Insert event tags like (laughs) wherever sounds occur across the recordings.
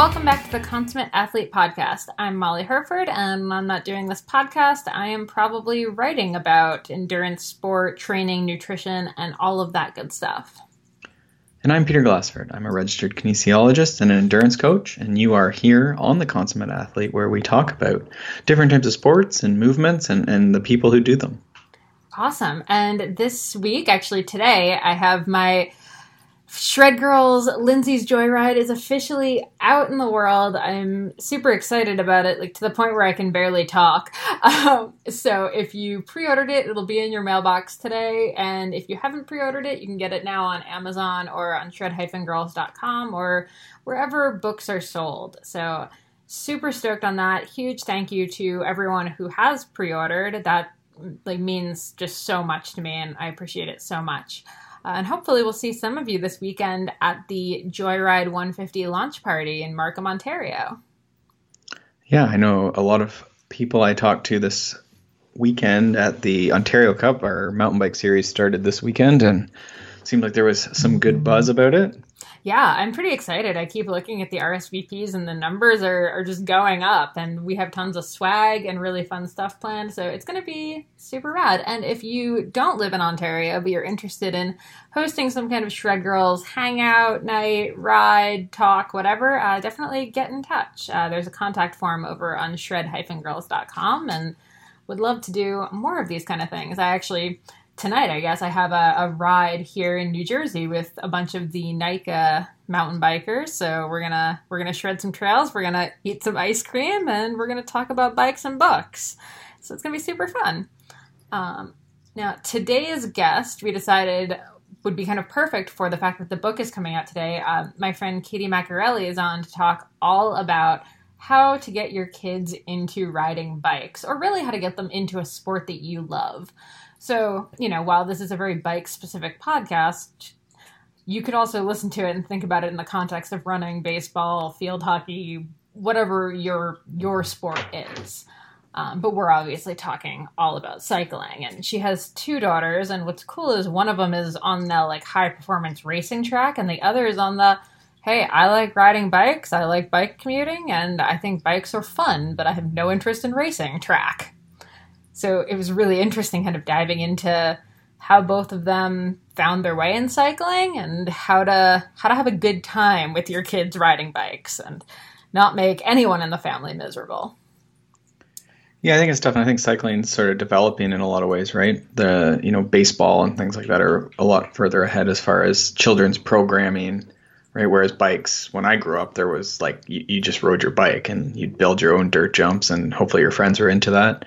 welcome back to the Consummate Athlete Podcast. I'm Molly Hurford, and I'm not doing this podcast. I am probably writing about endurance sport, training, nutrition, and all of that good stuff. And I'm Peter Glassford. I'm a registered kinesiologist and an endurance coach, and you are here on the Consummate Athlete where we talk about different types of sports and movements and, and the people who do them. Awesome. And this week, actually today, I have my Shred Girls Lindsay's Joyride is officially out in the world. I'm super excited about it, like to the point where I can barely talk. (laughs) Um, so if you pre-ordered it, it'll be in your mailbox today. And if you haven't pre-ordered it, you can get it now on Amazon or on shred-girls.com or wherever books are sold. So super stoked on that. Huge thank you to everyone who has pre-ordered. That like means just so much to me, and I appreciate it so much. Uh, and hopefully, we'll see some of you this weekend at the Joyride 150 launch party in Markham, Ontario. Yeah, I know a lot of people I talked to this weekend at the Ontario Cup. Our mountain bike series started this weekend, and seemed like there was some good buzz about it yeah, I'm pretty excited. I keep looking at the RSVPs and the numbers are, are just going up and we have tons of swag and really fun stuff planned. So it's going to be super rad. And if you don't live in Ontario, but you're interested in hosting some kind of Shred Girls hangout night, ride, talk, whatever, uh, definitely get in touch. Uh, there's a contact form over on shred-girls.com and would love to do more of these kind of things. I actually tonight, I guess, I have a, a, ride here in New Jersey with a bunch of the NICA mountain bikers. So we're gonna we're gonna shred some trails, we're gonna eat some ice cream, and we're gonna talk about bikes and books. So it's gonna be super fun. Um, now today's guest, we decided would be kind of perfect for the fact that the book is coming out today. Uh, my friend Katie Macarelli is on to talk all about how to get your kids into riding bikes, or really how to get them into a sport that you love. So, you know, while this is a very bike specific podcast, you could also listen to it and think about it in the context of running, baseball, field hockey, whatever your your sport is. Um, but we're obviously talking all about cycling, and she has two daughters. And what's cool is one of them is on the like high performance racing track, and the other is on the hey, I like riding bikes, I like bike commuting, and I think bikes are fun, but I have no interest in racing track. So it was really interesting kind of diving into how both of them found their way in cycling and how to how to have a good time with your kids riding bikes and not make anyone in the family miserable. Yeah, I think it's tough. And I think cycling sort of developing in a lot of ways, right? The you know baseball and things like that are a lot further ahead as far as children's programming, right? Whereas bikes, when I grew up, there was like you, you just rode your bike and you'd build your own dirt jumps, and hopefully your friends were into that.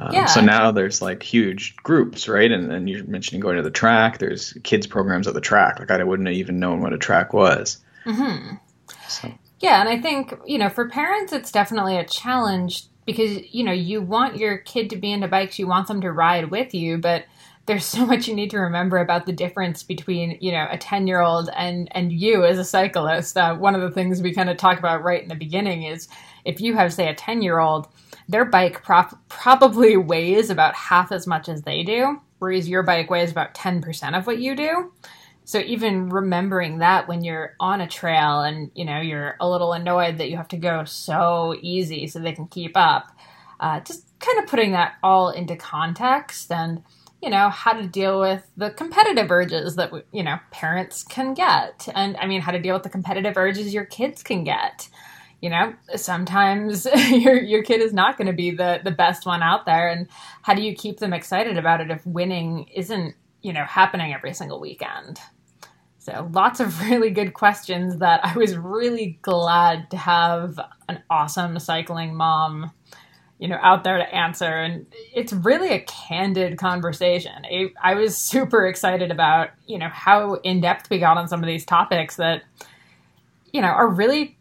Um, yeah. So now there's like huge groups, right? And then you're mentioning going to the track. There's kids programs at the track. Like I wouldn't have even known what a track was. Mm-hmm. So. Yeah, and I think you know for parents it's definitely a challenge because you know you want your kid to be into bikes, you want them to ride with you, but there's (laughs) so much you need to remember about the difference between you know a 10 year old and and you as a cyclist uh, one of the things we kind of talk about right in the beginning is if you have say a 10 year old their bike probably (laughs) weighs about half as much as they do, whereas your bike weighs about 10% of what you do. So even remembering that when you're on a trail and you know you're a little annoyed that you have to go so easy so they can keep up, uh, just kind of putting that all into context and you know how to deal with the competitive urges that you know parents can get, and I mean how to deal with the competitive urges your kids can get you know sometimes (laughs) your your kid is not going to be the the best one out there. And how do you keep them excited about it if winning isn't you know happening every single weekend? So lots of (laughs) really good questions that i was really glad to have an awesome cycling mom you know out there to answer. And it's really a candid conversation. I was super excited about you know how in depth we got on some of these topics that you know are really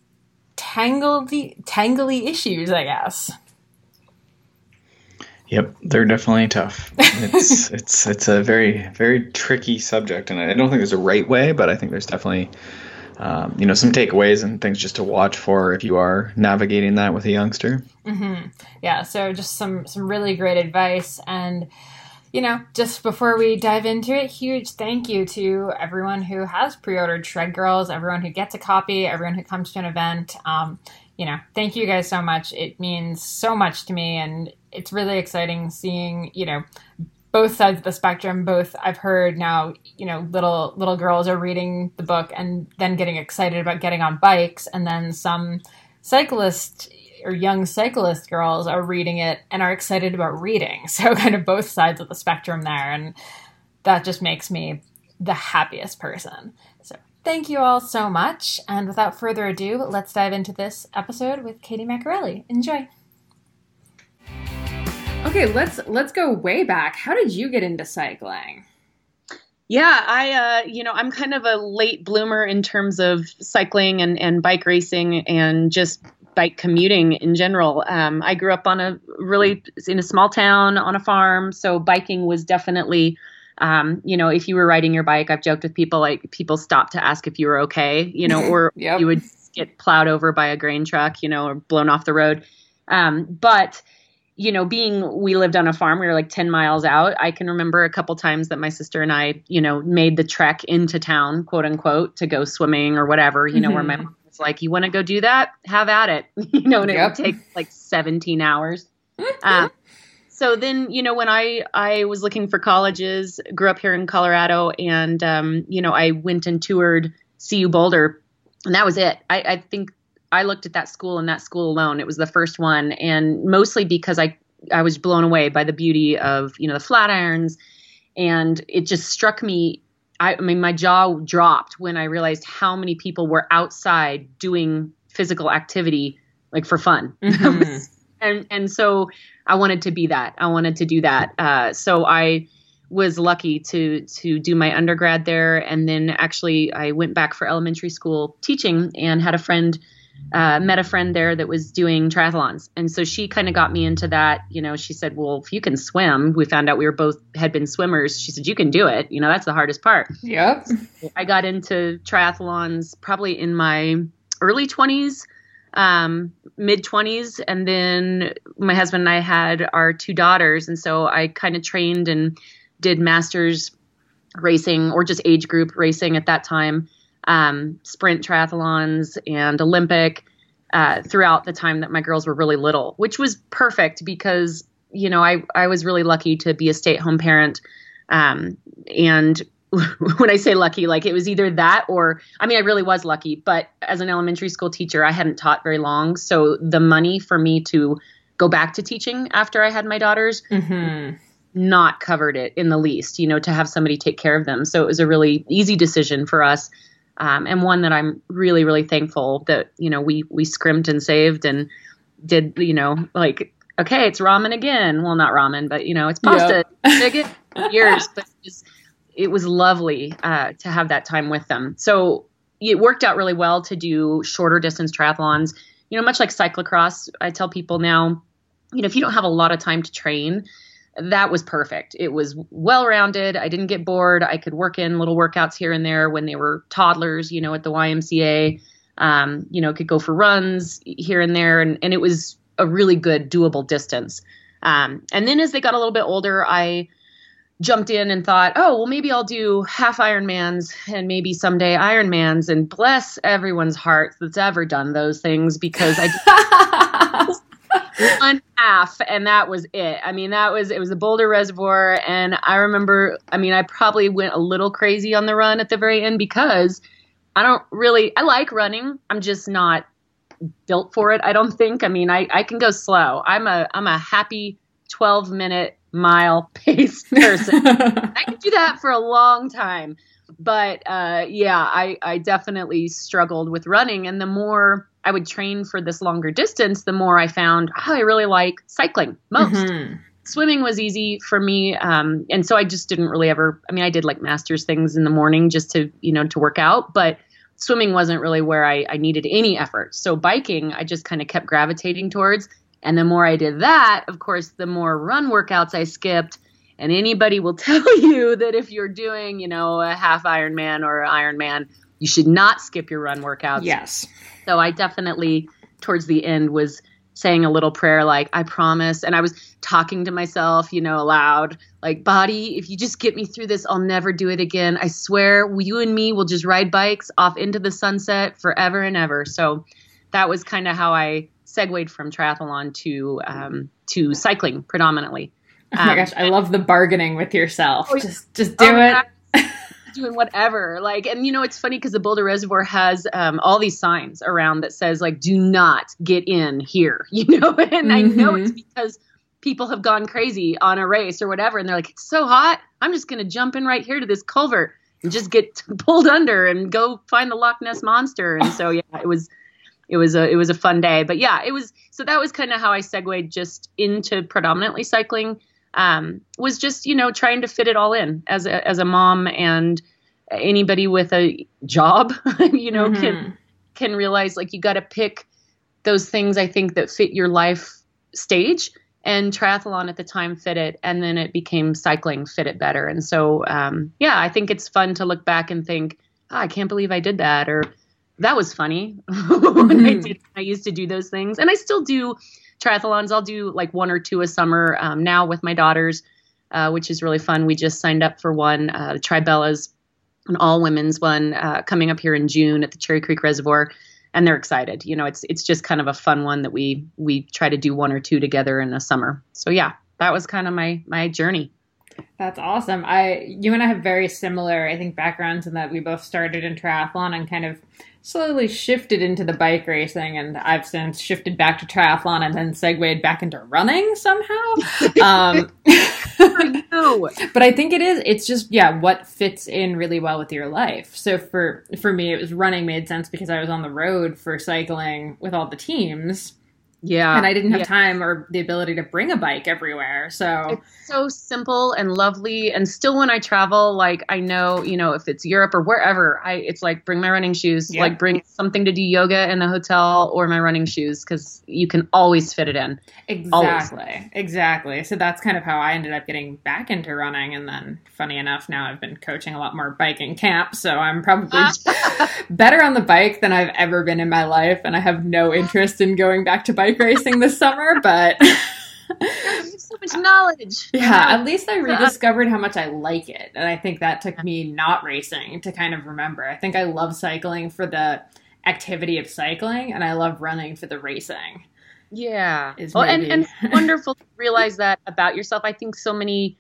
tangledy, tangly issues, I guess. Yep, they're definitely tough. It's (laughs) it's it's a very very tricky subject, and I don't think there's a right way, but I think there's definitely um, you know some takeaways and things just to watch for if you are navigating that with a youngster. Mm-hmm. Yeah, so just some some really great advice and you know, just before we dive into it, huge thank you to everyone who has pre-ordered Shred Girls, everyone who gets a copy, everyone who comes to an event. Um, you know, thank you guys so much. It means so much to me, and it's really exciting seeing, you know, both sides of the spectrum. Both I've heard now, you know, little little girls are reading the book and then getting excited about getting on bikes, and then some cyclists or young cyclist girls are reading it and are excited about reading. (laughs) So kind of both sides of the spectrum there, and that just makes me the happiest person. So thank you all so much, and without further ado, let's dive into this episode with Katie Macarelli. Enjoy. Okay, let's let's go way back. How did you get into cycling? Yeah, I uh, you know, I'm kind of a late bloomer in terms of cycling and, and bike racing and just bike commuting in general. Um, I grew up on a really in a small town on a farm, so biking was definitely um, you know, if you were riding your bike, I've joked with people like people stopped to ask if you were okay, you know, or (laughs) yep. you would get plowed over by a grain truck, you know, or blown off the road. Um, but you know, being we lived on a farm, we were like 10 miles out. I can remember a couple times that my sister and I, you know, made the trek into town, quote unquote, to go swimming or whatever, you know, mm-hmm. where my mm-hmm. mom like, you want to go do that? Have at it. (laughs) you know, and yep. it would take like 17 hours. um, (laughs) so then, you know, when I, I was looking for colleges, grew up here in Colorado and, um, you know, I went and toured CU Boulder and that was it. I, I think I looked at that school and that school alone. It was the first one, and mostly because I I was blown away by the beauty of you know the Flatirons, and it just struck me. I, I mean, my jaw dropped when I realized how many people were outside doing physical activity like for fun, mm-hmm. (laughs) and and so I wanted to be that. I wanted to do that. Uh, so I was lucky to to do my undergrad there, and then actually I went back for elementary school teaching and had a friend uh, met a friend there that was doing triathlons. And so she kind of got me into that. You know, she said, Well, if you can swim, we found out we were both had been swimmers. She said, You can do it. You know, that's the hardest part. Yep. I got into triathlons probably in my early 20s, um, mid 20s. And then my husband and I had our two daughters. And so I kind of trained and did masters racing or just age group racing at that time um, sprint triathlons and Olympic uh, throughout the time that my girls were really little, which was perfect because you know I I was really lucky to be a stay at home parent, um, and (laughs) when I say lucky, like it was either that or I mean I really was lucky, but as an elementary school teacher, I hadn't taught very long, so the money for me to go back to teaching after I had my daughters. Mm-hmm not covered it in the least, you know, to have somebody take care of them. So it was a really easy decision for us um, and one that I'm really really thankful that you know we we scrimped and saved and did you know like okay it's ramen again. Well not ramen but you know it's pasta. (laughs) Yep. years but it was, it was lovely uh, to have that time with them. So it worked out really well to do shorter distance triathlons. You know much like cyclocross I tell people now you know if you don't have a lot of time to train that was perfect. It was well rounded. I didn't get bored. I could work in little workouts here and there when they were toddlers, you know, at the YMCA. Um, you know, could go for runs here and there, and, and it was a really good, doable distance. Um, and then as they got a little bit older, I jumped in and thought, oh, well, maybe I'll do half Ironmans and maybe someday Ironmans. And bless everyone's heart that's ever done those things because I (laughs) one half and that was it. I mean that was it was the boulder reservoir and i remember i mean i probably went a little crazy on the run at the very end because i don't really i like running. I'm just not built for it i don't think. I mean i, I can go slow. I'm a i'm a happy 12 minute mile (laughs) pace person. (laughs) I can do that for a long time. But uh, yeah I, I definitely struggled with running and the more I would train for this longer distance, the more I found oh, I really like cycling most. Mm-hmm. Swimming was easy for me, um, and so I just didn't really ever. I mean, I did like masters things in the morning just to you know to work out, but swimming wasn't really where I, I needed any effort. So biking, I just kind of kept gravitating towards. And the more I did that, of course, the more run workouts I skipped. And anybody will (laughs) tell you that if you're doing, you know, a half Ironman or Ironman, you should not skip your run workouts. Yes. So I definitely, towards the end, was saying a little prayer like I promise and I was talking to myself, you know, aloud, like body, if you just get me through this, I'll never do it again. I swear you and me will just ride bikes off into the sunset forever and ever. So that was kind of how I segued from triathlon to um, to cycling predominantly. Oh my um, gosh, I love the bargaining with yourself. Oh, just just do oh, it. Doing whatever. Like, and you know, it's funny because the Boulder Reservoir has um, all these signs around that says like, "Do not get in here," (laughs) you know. and mm-hmm. I know it's mm-hmm. because people have gone crazy on a race or whatever, and they're like, "It's so hot, I'm just gonna jump in right here to this culvert and just get (laughs) pulled under and go find the Loch Ness monster." And so, yeah, it was. It was a it was a fun day, but yeah, it was so that was kind of how I segued just into predominantly cycling um, was just you know trying to fit it all in as a as a mom and anybody with a job (laughs) you know mm-hmm. can can realize like you got to pick those things I think that fit your life stage and triathlon at the time fit it and then it became cycling fit it better and so um, yeah I think it's fun to look back and think oh, I can't believe I did that or that was funny mm-hmm. (laughs) when I did I used to do those things and I still do triathlons. I'll do like one or two a summer um, now with my daughters, uh, which is really fun. We just signed up for one, uh, the Tribellas, an all women's one uh, coming up here in June at the Cherry Creek Reservoir. And they're excited. You know, it's it's just kind of a fun one that we we try to do one or two together in the summer. So yeah, that was kind of my my journey. That's awesome. I you and I have very similar, I think, backgrounds in that we both started in triathlon and kind of slowly shifted into the bike racing, and I've since shifted back to triathlon and then segued back into running somehow. (laughs) um, (laughs) but I think it is. It's just yeah, what fits in really well with your life. So for for me, it was running made sense because I was on the road for cycling with all the teams yeah. And I didn't have yeah. time or the ability to bring a bike everywhere. So it's so simple and lovely. And still when I travel, like I know, you know, if it's Europe or wherever, I it's like bring my running shoes, yeah. like bring something to do yoga in the hotel or my running shoes because you can always fit it in. Exactly. Always. Exactly. So that's kind of how I ended up getting back into running. And then funny enough, now I've been coaching a lot more biking camp. So I'm probably (laughs) better on the bike than I've ever been in my life. And I have no interest in going back to bike bike racing this summer, but (laughs) so much knowledge. Yeah, at least I rediscovered how much I like it. And I think that took me not racing to kind of remember. I think I love cycling for the activity of cycling and I love running for the racing. Yeah. Well, and, and (laughs) wonderful to realize that about yourself. I think so many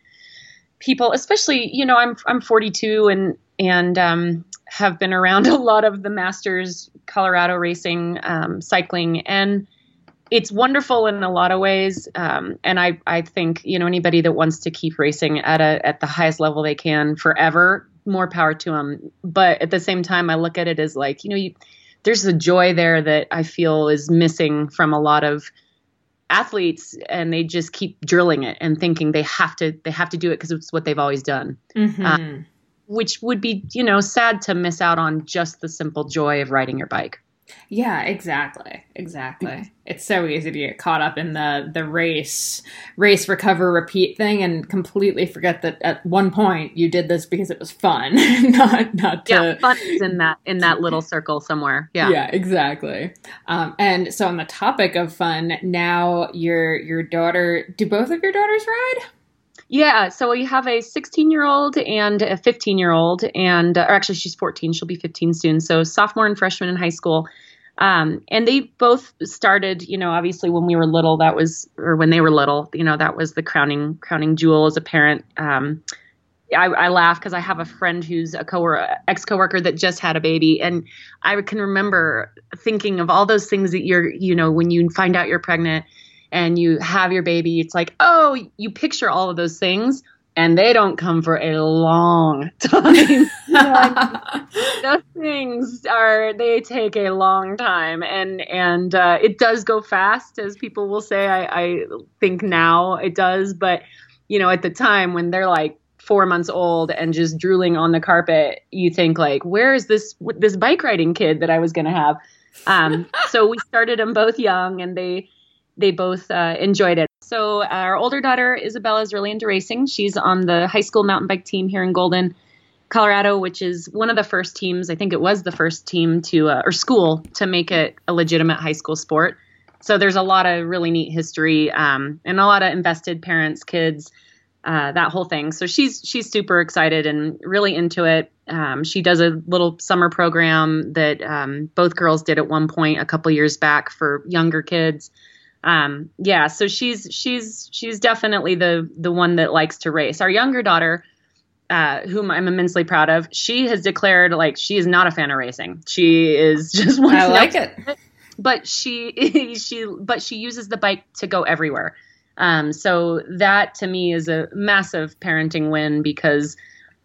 people, especially, you know, I'm I'm 42 and and um, have been around (laughs) a lot of the Masters Colorado racing um, cycling and it's wonderful in a lot of ways, um, and I I think you know anybody that wants to keep racing at a at the highest level they can forever, more power to them. But at the same time, I look at it as like you know you, there's a joy there that I feel is missing from a lot of athletes, and they just keep drilling it and thinking they have to they have to do it because it's what they've always done. Mm-hmm. Uh, which would be, you know, sad to miss out on just the simple joy of riding your bike. Yeah, exactly. Exactly. It's so easy to get caught up in the the race race recover repeat thing and completely forget that at one point you did this because it was fun, (laughs) not not to Yeah, fun is in that in that little circle somewhere. Yeah. Yeah, exactly. Um, and so on the topic of fun, now your your daughter do both of your daughters ride? Yeah, so we have a 16 year old and a 15 year old, and or actually she's 14. She'll be 15 soon. So sophomore and freshman in high school. Um, and they both started, you know, obviously when we were little, that was, or when they were little, you know, that was the crowning crowning jewel as a parent. Um, I, I laugh because I have a friend who's a co ex coworker that just had a baby, and I can remember thinking of all those things that you're, you know, when you find out you're pregnant and you have your baby, it's like, oh, you picture all of those things and they don't come for a long (laughs) time. (laughs) those things are they take a long time, and and uh, it does go fast, as people will say. I, I think now it does, but you know, at the time when they're like four months old and just drooling on the carpet, you think like, where is this this bike riding kid that I was going to have? Um, so we started them both young, and they they both uh, enjoyed it. So our older daughter Isabella is really into racing. She's on the high school mountain bike team here in Golden, Colorado, which is one of the first teams. I think it was the first team to uh, or school to make it a legitimate high school sport. so there's a lot of really neat history um, and a lot of invested parents, kids, uh, that whole thing. So she's she's super excited and really into it. Um, she does a little summer program that um, both girls did at one point a couple years back for younger kids. Um, yeah, so she's she's she's definitely the the one that likes to race. Our younger daughter, uh, whom I'm immensely proud of, she has declared like she is not a fan of racing. She is (laughs) just I like it. but she (laughs) she but she uses the bike to go everywhere. Um, so that to me is a massive parenting win because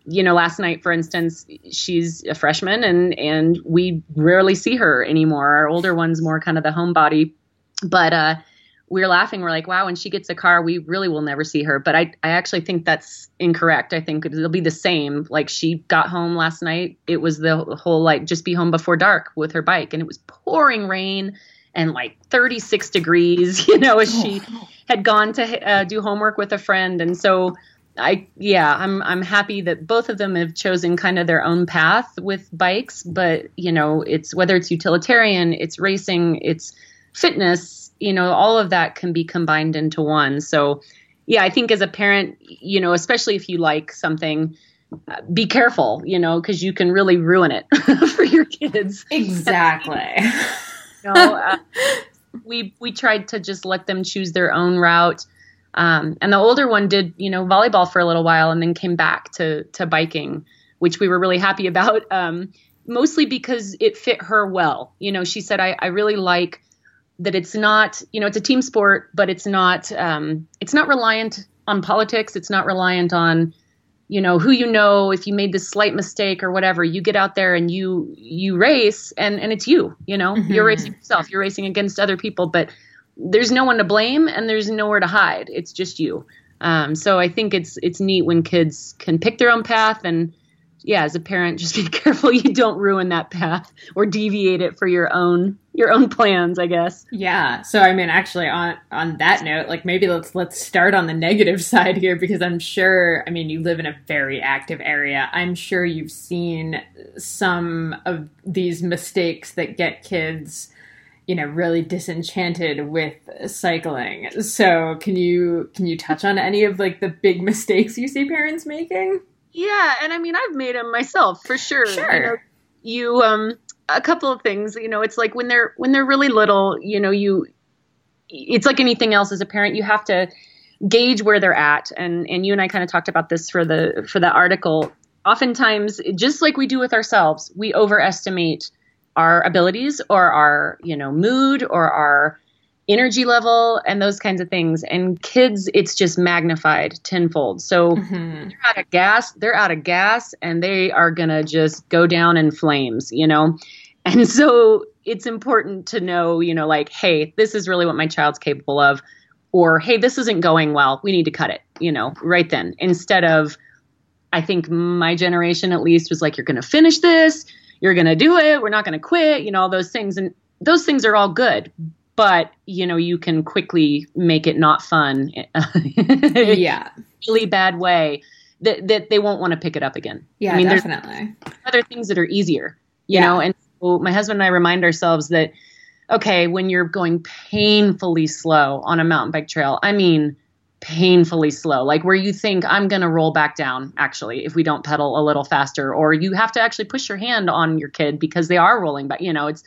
you know last night for instance she's a freshman and and we rarely see her anymore our older one's more kind of the homebody but uh we are laughing. We're like wow when she gets a car we really will never see her. But i i actually think that's incorrect. I think it'll be the same. Like she got home last night. It was the whole like just be home before dark with her bike and it was pouring rain and like 36 degrees. (laughs) You know as she (sighs) had gone to uh, do homework with a friend. And so I yeah, I'm I'm happy that both of them have chosen kind of their own path with bikes, but you know, it's whether it's utilitarian, it's racing, it's fitness, you know, all of that can be combined into one. So, yeah, I think as a parent, you know, especially if you like something, uh, be careful, you know, because you can really ruin it (laughs) for your kids. Exactly. (laughs) you know, uh, we we tried to just let them choose their own route. Um, and the older one did, you know, volleyball for a little while and then came back to to biking, which we were really happy (laughs) about. Um, mostly because it fit her well. You know, she said, I, I really like that it's not, you know, it's a team sport, but it's not um, it's not reliant on politics. It's not reliant on, you know, who you know. If you made this slight mistake or whatever, you get out there and you you race, and and it's you. You know, mm-hmm. you're racing yourself. You're racing against other people, but there's no one to blame and there's nowhere to hide. It's just you. Um, so I think it's it's neat when kids can pick their own path and yeah, as a parent, (laughs) just be careful you don't ruin that path or deviate it for your own your own plans, I guess. Yeah. So I mean actually on on that note, like maybe let's let's start on the negative (laughs) side here because I'm sure I mean you live in a very active area. I'm sure you've seen some of these mistakes that get kids you know really disenchanted with cycling so can you can you touch on any of like the big (laughs) mistakes you see parents making yeah and i mean i've made them myself for sure sure you, know, you um a couple of things you know it's like when they're when they're really little you know you it's like anything else as a parent you have to gauge where they're at. And and you and i kind of talked about this for the for the article. Oftentimes just like we do with ourselves we overestimate our abilities or our you know mood or our energy level and those kinds of things. And kids it's just magnified tenfold. So mm-hmm. they're out of gas they're out of gas and they are gonna just go down in flames you know? And (laughs) so it's important to know you know like hey this is really what my child's capable of. Or hey this isn't going well. We need to cut it you know right then. Instead of i think my generation at least was like you're gonna finish this. You're going to do it. We're not going to quit, you know, all those things. And those things are all good, but, you know, you can quickly make it not fun. (laughs) yeah. Really bad way that, that they won't want to pick it up again. Yeah, I mean, definitely. other things that are easier, you yeah. know, and so my husband and I remind ourselves that, okay, when you're going painfully slow on a mountain bike trail, I mean, painfully slow, like where you think I'm going to roll back down actually if we don't pedal a little faster or you have to actually push your hand on your kid because they are rolling back, you know, it's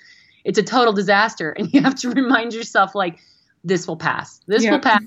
it's a total disaster and (laughs) you have to remind yourself like this will pass. This yep. will pass.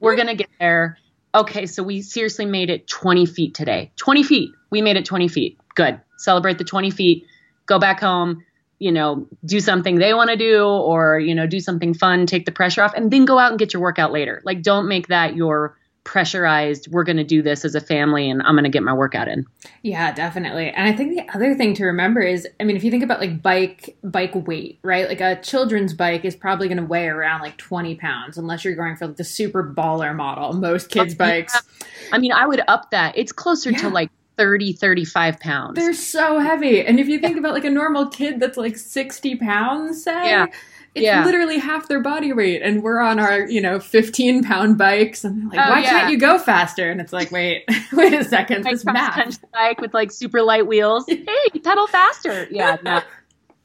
We're going to get there. Okay, so we seriously made it 20 feet today. 20 feet. We made it 20 feet. Good. Celebrate the 20 feet. Go back home you know, do something they want to do or, you know, do something fun, take the pressure off, and then go out and get your workout later. Like, don't make that your pressurized, we're going to do this as a family and I'm going to get my workout in. Yeah, definitely. And I think the other thing to remember is, I mean, if you think about like bike, bike weight, right? Like a children's bike is probably going to weigh around like 20 pounds unless you're going for the super baller model. Most oh, kids' bikes. I mean, I would up that. It's closer yeah. to like 30, 35 pounds. They're so heavy. And if you think about like a normal kid that's like 60 pounds, say, yeah. It's yeah. literally half their body weight. And we're on our, you know, 15 pound bikes. And like, oh, why yeah. can't you go faster? And it's like, wait, (laughs) wait a second, this math. Bike with like super light wheels. (laughs) hey, pedal faster. Yeah, no.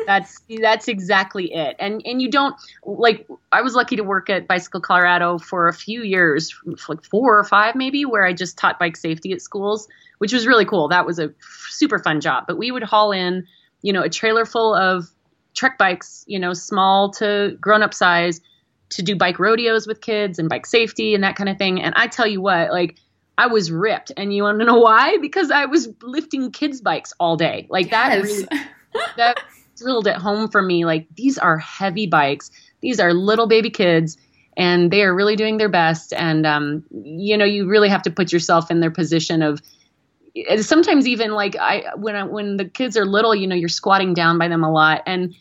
that's that's exactly it. And and you don't like I was lucky to work at Bicycle Colorado for a few years, like 4 or 5 maybe, where I just taught bike safety at schools, which was really cool. That was a super fun job. But we would haul in, you know, a trailer full of trek bikes, you know, small to grown-up size to do bike rodeos with kids and bike safety and that kind of thing. And I tell you what, like I was ripped. And you want to know why? (laughs) Because I was lifting kids' bikes all day. Like that Yes. really (laughs) that drilled it home for me. Like these are heavy bikes. These are little baby kids, and they are really doing their best. And um, you know, you really have to put yourself in their position of. Sometimes even like I when I, when the kids are little, you know, you're squatting down by them a lot, and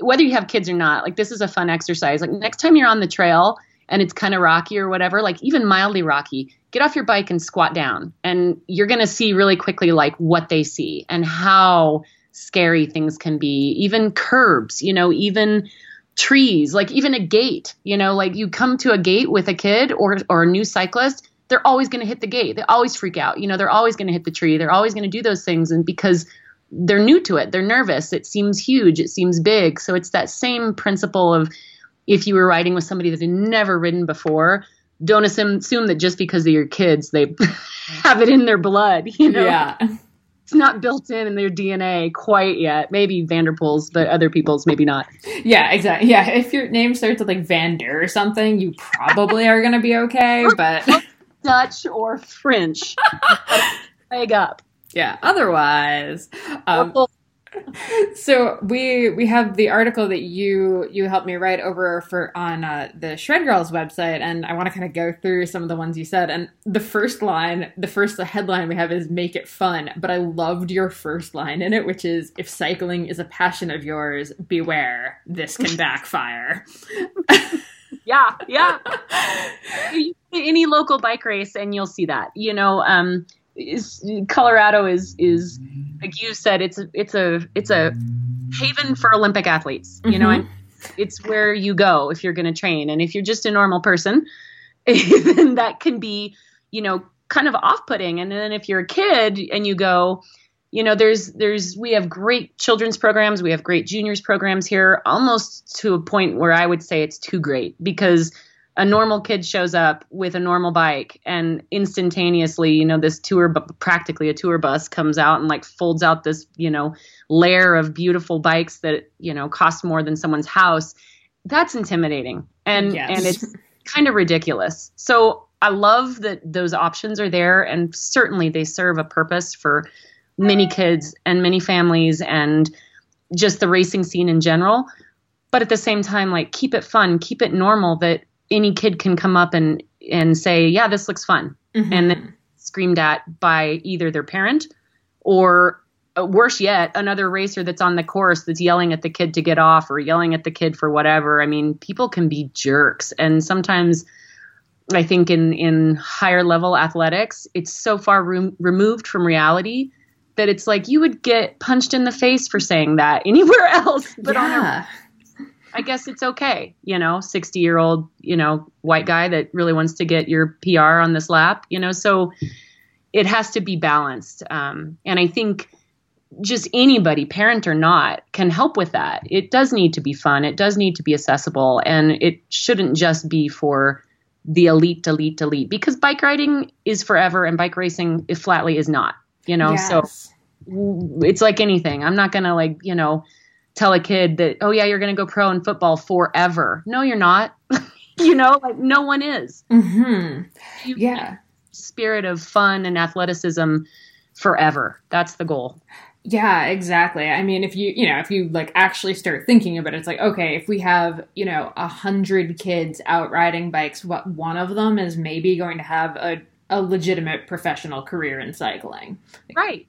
whether you have kids or not, like this is a fun exercise. Like next time you're on the trail and it's kind of rocky or whatever, like even mildly rocky, get off your bike and squat down, and you're gonna see really quickly like what they see and how scary things can be even curbs you know even trees like even a gate you know like you come to a gate with a kid or or a new cyclist they're always going to hit the gate they always freak out you know they're always going to hit the tree they're always going to do those things and because they're new to it they're nervous it seems huge it seems big so it's that same principle of if you were riding with somebody that had never ridden before don't assume, assume that just because they're your kids they (laughs) have it in their blood you know Yeah. it's not built in in their DNA quite yet. Maybe van der Poel's, but other people's maybe not. Yeah, exactly. Yeah, if your name starts with like Vander or something, you probably are going to be okay. But (laughs) Dutch or French. (laughs) Leg up. yeah, otherwise. Um, Well, so we we have the article that you you helped me write over for on uh, the Shred Girls website, and I want to kind of go through some of the ones you said. And the first line, the first headline we have is "Make it fun," but I loved your first line in it, which is "If cycling is a passion of yours, beware, this can backfire." (laughs) yeah, yeah. (laughs) You go to Any local bike race, and you'll see that. You know, um, is, Colorado is is like you said, it's a, it's a it's a haven for Olympic athletes. You know, Mhm. and it's where you go if you're going to train, and if you're just a normal person, (laughs) then that can be, you know, kind of off-putting. And then if you're a kid and you go, you know, there's there's we have great children's programs, we have great juniors programs here, almost to a point where I would say it's too great because a normal kid shows up with a normal bike and instantaneously you know this tour bu- practically a tour bus comes out and like folds out this you know layer of beautiful bikes that you know cost more than someone's house. That's intimidating. And Yes. and it's kind of ridiculous. So i love that those options are there and certainly they serve a purpose for many kids and many families and just the racing scene in general. But at the same time like keep it fun keep it normal that any kid can come up and and say yeah this looks fun Mhm. and then screamed at by either their parent or uh, worse yet another racer that's on the course that's yelling at the kid to get off or yelling at the kid for whatever i mean people can be jerks and sometimes i think in in higher level athletics it's so far rem- removed from reality that it's like you would get punched in the face for saying that (laughs) anywhere else but on a yeah. I guess it's okay, you know, 60 year old, you know, white guy that really wants to get your PR on this lap, you know, so it has to be balanced. Um, and I think just anybody, parent or not, can help with that. It does need to be fun, it does need to be accessible, and it shouldn't just be for the elite, elite, elite, because bike riding is forever and bike racing is flatly is not, you know, so it's like anything. I'm not gonna like you know tell a kid that oh yeah you're gonna go pro in football forever. No, you're not. (laughs) you know, like no one is. Mhm. You Yeah. spirit of fun and athleticism forever. That's the goal. Yeah, exactly. I mean, if you, you know, if you like actually start thinking about it, it's like, okay, if we have, you know, a hundred kids out riding bikes, what one of them is maybe going to have a, a legitimate professional career in cycling. Right.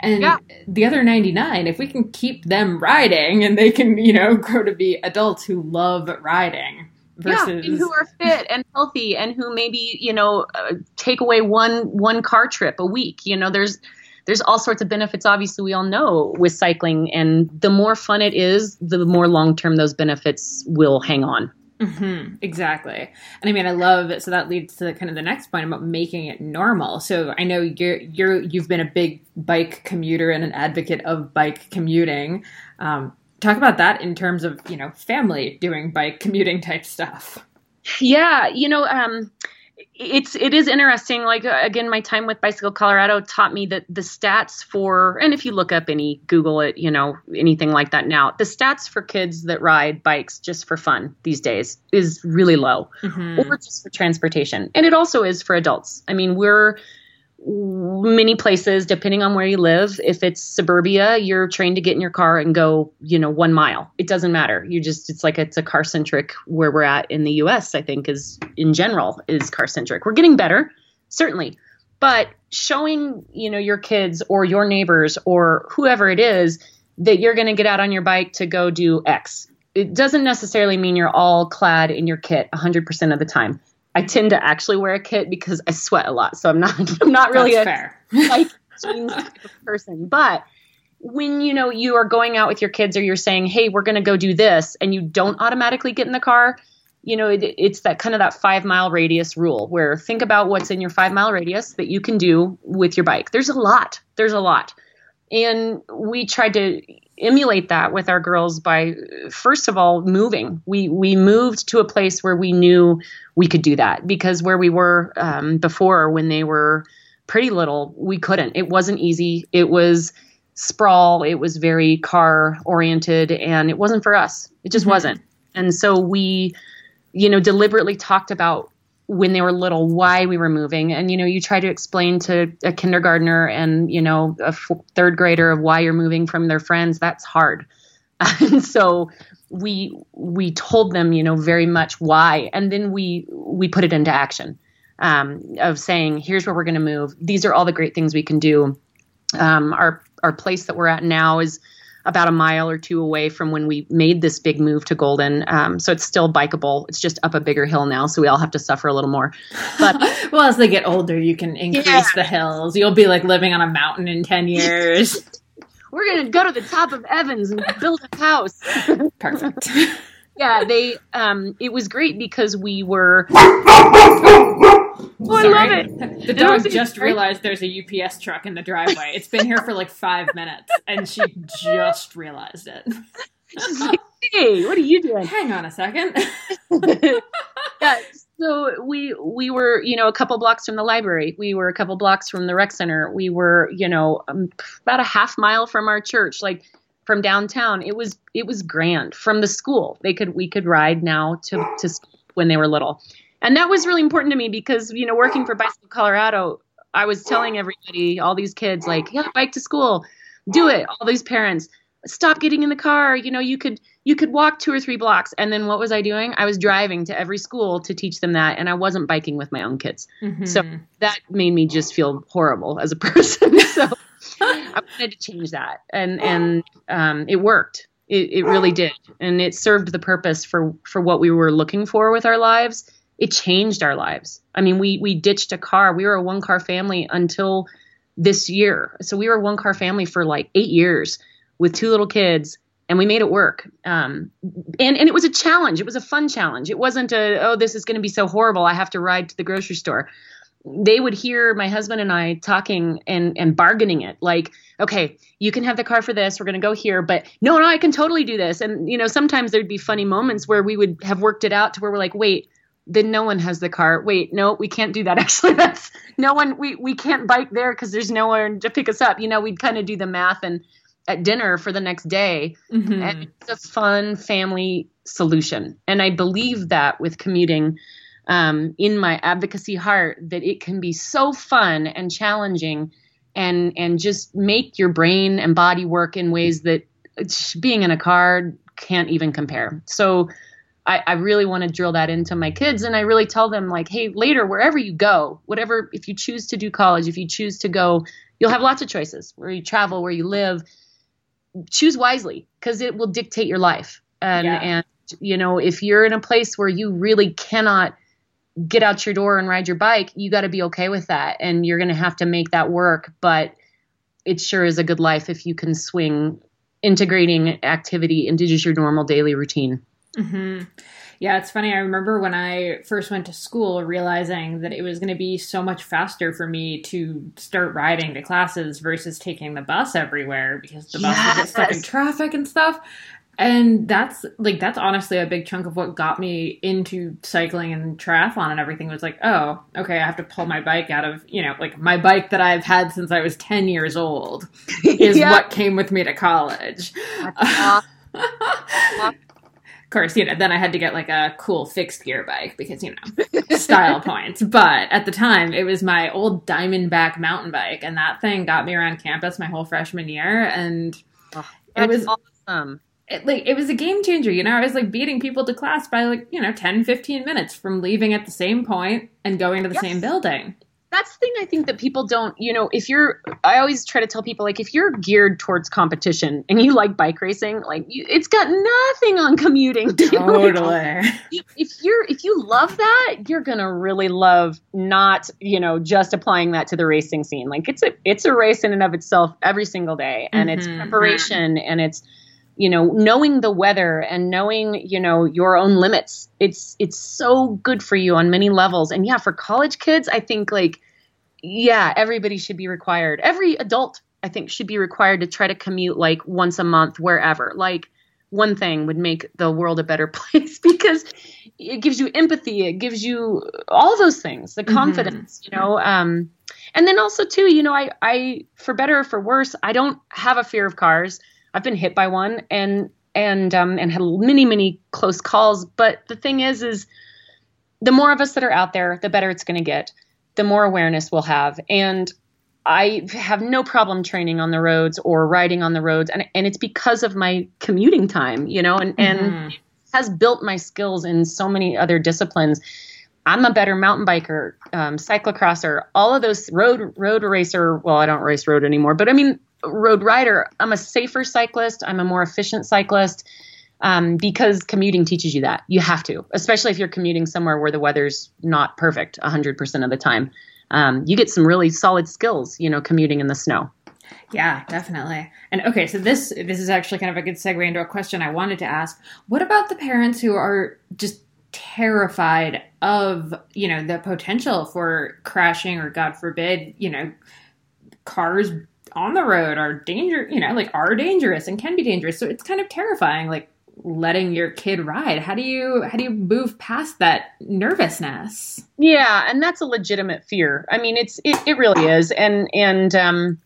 And Yeah. the other 99, if we can keep them riding and they can, you know, (laughs) grow to be adults who love riding Yeah, versus and who are fit and healthy, and who maybe you know uh, take away one one car trip a week. You know, there's there's all sorts of benefits. Obviously, we all know with cycling, and the more fun it is, the more long term those benefits will hang on. Hmm exactly. And I mean, I love it. So that leads to kind of the next point about making it normal. So I know you're you're you've been a big bike commuter and an advocate of bike commuting. Um, talk about that in terms of you know family doing bike commuting type stuff. Yeah, you know, um, it's it is interesting. Like again, my time with Bicycle Colorado taught me that the stats for, and if you look up any Google it, you know anything like that now, the stats for kids that ride bikes just for fun these days is really low, mm-hmm. or just for transportation, and it also is for adults. I mean, we're many places depending on where you live if it's suburbia you're trained to get in your car and go you know one mile. It doesn't matter. You just it's like it's a car centric where we're at in the us i think is in general is car centric we're getting better certainly. But showing you know your kids or your neighbors or whoever it is that you're going to get out on your bike to go do x. It doesn't necessarily mean you're all clad in your kit 100% of the time I tend to actually wear a kit because I sweat a lot. So I'm not (laughs) I'm not really That's a fair. like jeans person. But when you know you are going out with your kids or you're saying, "Hey, we're going to go do this," and you don't automatically get in the car, you know, it, it's that kind of that five mile radius rule where think about what's in your five mile radius that you can do with your bike. There's a lot. There's a lot. And we tried to emulate that with our girls by first of all moving. We we moved to a place where we knew we could do that because where we were um, before when they were pretty little, we couldn't. It wasn't easy. It was sprawl. It was very car oriented, and it wasn't for us. It just mm-hmm. wasn't. And so we, you know, deliberately talked about when they were little why we were moving. And you know you try to explain to a kindergartner and you know a f- third grader of why you're moving from their friends that's hard. (laughs) And so we we told them you know very much why. And then we we put it into action um, of saying here's where we're going to move. These are all the great things we can do. Um, our our place that we're at now is about a mile or two away from when we made this big move to Golden. Um, so it's still bikeable. It's just up a bigger hill now, so we all have to suffer a little more. But (laughs) well, as they get older, you can increase yeah. the hills. You'll be like living on a mountain in ten years. (laughs) We're gonna go to the top of Evans and build a house. (laughs) Perfect. yeah, they. Um, it was great because we were. Oh, I love it. The dog just realized there's a UPS truck in the driveway. It's been here for like five minutes, and she just realized it. She's like, "Hey, what are you doing?" Hang on a second. (laughs) yeah, so we we were you know a couple blocks from the library. We were a couple blocks from the rec center. We were you know um, about a half mile from our church. Like from downtown, it was it was grand. From the school, they could we could ride now to to when they were little and that was really important to me because you know working for bicycle colorado i was telling everybody all these kids like yeah bike to school. Do it. All these parents stop getting in the car. You know you could you could walk two or three blocks. And then what was i doing? I was driving to every school to teach them that and i wasn't biking with my own kids. Mm-hmm. so that made me just feel horrible as a (laughs) person. So i wanted to change that. And and um, it worked. It, it really did. And it served the purpose for for what we were looking for with our lives it changed our lives. I mean, we we ditched a car. We were a one car family until this year. So we were a one car family for like eight years with two little kids, and we made it work. Um, and and it was a challenge. It was a fun challenge. It wasn't a oh this is going to be so horrible. I have to ride to the grocery store. They would hear my husband and I talking and and bargaining it like okay you can have the car for this we're going to go here but no no I can totally do this and you know sometimes there'd be funny moments where we would have worked it out to where we're like wait then no one has the car. Wait, no, we can't do that. (laughs) Actually, that's no one. We we can't bike there because there's no one to pick us up. You know, we'd kind of do the math and at dinner for the next day, mm-hmm. and it's a fun family solution. And I believe that with commuting, um, in my advocacy heart, that it can be so fun and challenging, and and just make your brain and body work in ways that being in a car can't even compare. So I, I really want to drill that into my kids and I really tell them like, hey, later, wherever you go, whatever if you choose to do college, if you choose to go, you'll have lots of choices where you travel, where you live. Choose wisely because it will dictate your life. And yeah. and you know, if you're in a place where you really cannot get out your door and ride your bike, you got to be okay with that. And you're going to have to make that work. But it sure is a good life if you can swing integrating activity into just your normal daily routine. Mm-hmm. Yeah, it's funny. I remember when I first went to school realizing that it was going to be so much faster for me to start riding to classes versus taking the bus everywhere because the bus yes. would get stuck in traffic and stuff. And that's like that's honestly a big chunk of what got me into cycling and triathlon and everything was like, oh, okay, I have to pull my bike out of, you know, like my bike that I've had since I was 10 years old (laughs) is Yeah. what came with me to college. (laughs) of course, you know, then I had to get like a cool fixed gear bike because, you know, style (laughs) points. But at the time, it was my old Diamondback mountain bike, and that thing got me around campus my whole freshman year. And it was awesome. it, like it was a game changer you know i was like beating people to class by like you know 10 15 minutes from leaving at the same point and going to the Yes. same building That's the thing I think that people don't, you know, if you're, I always try to tell people, like, if you're geared towards competition and you like bike racing, like, you, it's got nothing on commuting. to with if you're if you love that you're gonna really love not you know just applying that to the racing scene like it's a it's a race in and of itself every single day and it's Mhm. preparation and it's you know knowing the weather and knowing you know your own limits. It's it's so good for you on many levels. And yeah for college kids i think like yeah everybody should be required. Every adult i think should be required to try to commute like once a month wherever. Like one thing would make the world a better (laughs) place because it gives you empathy. It gives you all those things the Mhm. confidence you know um and then also too you know i i for better or for worse i don't have a fear of cars i've been hit by one and and um and had many many close calls but the thing is is the more of us that are out there the better it's going to get the more awareness we'll have and I have no problem training on the roads or riding on the roads, and and it's because of my commuting time, you know, and and Mhm. has built my skills in so many other disciplines. I'm a better mountain biker, um, cyclocrosser, all of those road road racer. Well, I don't race road anymore, but I mean road rider. I'm a safer cyclist. I'm a more efficient cyclist um, because commuting teaches you that. You have to, especially if you're commuting somewhere where the weather's not perfect 100% of the time. Um, you get some really solid skills, you know, commuting in the snow. yeah definitely and okay so this this is actually kind of a good segue into a question i wanted to ask what about the parents who are just terrified of you know the potential for crashing or god forbid you know cars on the road are danger you know like are dangerous and can be dangerous so it's kind of terrifying like letting your kid ride how do you how do you move past that nervousness Yeah, and that's a legitimate fear. I mean, it's it, it really is, and and um,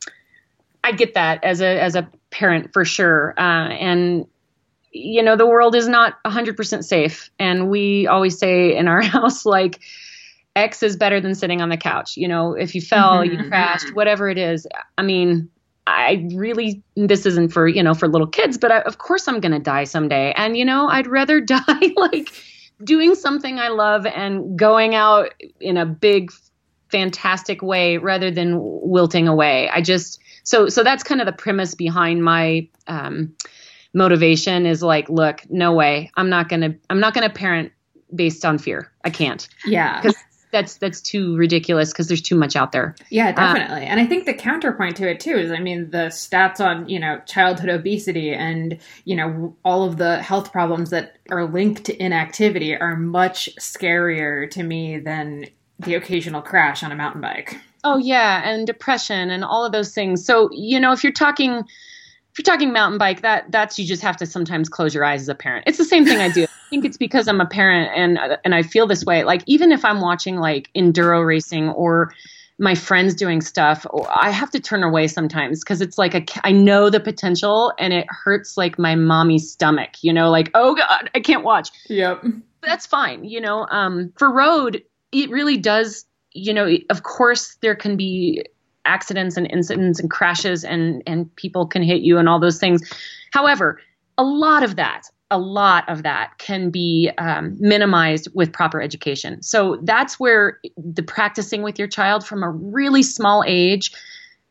I get that as a as a parent for sure. Uh, and you know, the world is not hundred percent safe, and we always say in our (laughs) house like. X is better than sitting on the couch. You know, if you fell, you Mhm. crashed, whatever it is. I mean, I really, this isn't for, you know, for little kids, but I, of course I'm going to die someday. And, you know, I'd rather (laughs) die like doing something I love and going out in a big, fantastic way rather than wilting away. I just, so, so that's kind of the premise behind my, um, motivation is like, look, no way. I'm not going to, I'm not going to parent based on fear. I can't. yeah 'Cause That's, that's too ridiculous because there's too much out there. Yeah, uh, definitely. and I think the counterpoint to it too is I mean the stats on, you know, childhood obesity and, you know, all of the health problems that are linked to inactivity are much scarier to me than the occasional crash on a mountain bike. Oh yeah, and depression and all of those things. So you know, if you're talking, if you're talking mountain bike, that that's you just have to sometimes close your eyes as a parent. It's the same thing I do. I think it's because I'm a parent and and I feel this way. Like even if I'm watching like enduro racing or my friends doing stuff, I have to turn away sometimes because it's like a, I know the potential and it hurts like my mommy's stomach. You know, like oh god, I can't watch Yep. that's fine. You know, um, for road, it really does. You know, of course, there can be accidents and incidents and crashes, and and people can hit you and all those things. However, a lot of that, a lot of that can be um, minimized with proper education. So that's where the practicing with your child from a really small age.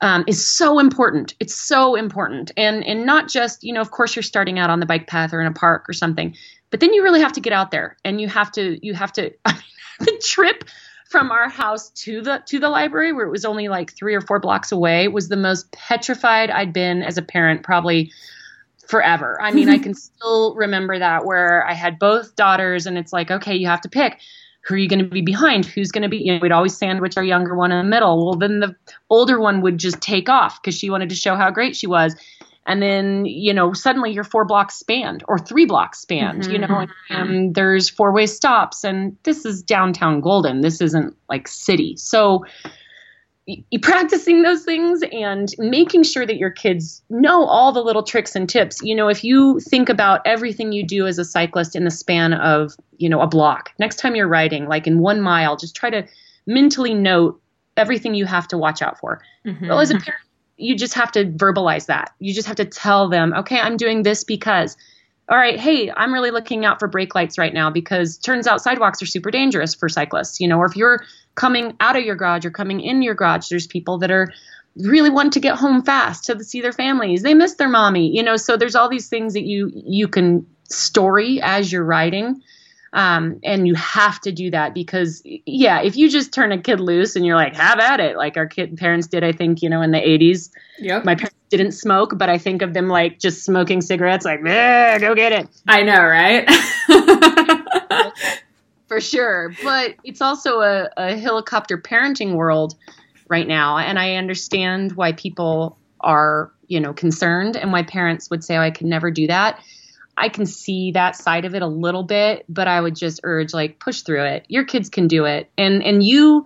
Um, is so important. It's so important, and and not just you know. Of course, you're starting out on the bike path or in a park or something, but then you really have to get out there and you have to you have to (laughs) the trip from our house to the to the library where it was only like 3 or 4 blocks away was the most petrified I'd been as a parent probably forever. I mean, I mm-hmm. can still remember that where I had both daughters and it's like, okay, you have to pick who are you going to be behind? Who's going to be? You know, we'd always sandwich our younger one in the middle. Well, then the older one would just take off because she wanted to show how great she was. And then you know suddenly you're four blocks spanned or three blocks spanned mm-hmm. you know and, and there's four way stops and this is downtown golden this isn't like city so you practicing those things and making sure that your kids know all the little tricks and tips. You know, if you think about everything you do as a cyclist in the span of, you know, a block, next time you're riding, like in one mile, just try to mentally note everything you have to watch out for. Mm-hmm. Well, as a parent, you just have to verbalize that. You just have to tell them, okay, I'm doing this because all right, hey, I'm really looking out for brake lights right now because turns out sidewalks are super dangerous for cyclists, you know, or if you're coming out of your garage or coming in your garage, there's people that are really want to get home fast to see their families. They miss their mommy, you know, so there's all these things that you you can story as you're riding. Um, and you have to do that because yeah if you just turn a kid loose and you're like have at it like our kid parents did i think you know in the 80s Yeah. my parents didn't smoke but i think of them like just smoking cigarettes like go get it. I know right? (laughs) For sure. But it's also a, a helicopter parenting world right now and i understand why people are you know concerned and why parents would say oh, i could never do that I can see that side of it a little bit, but I would just urge like push through it. Your kids can do it. And and you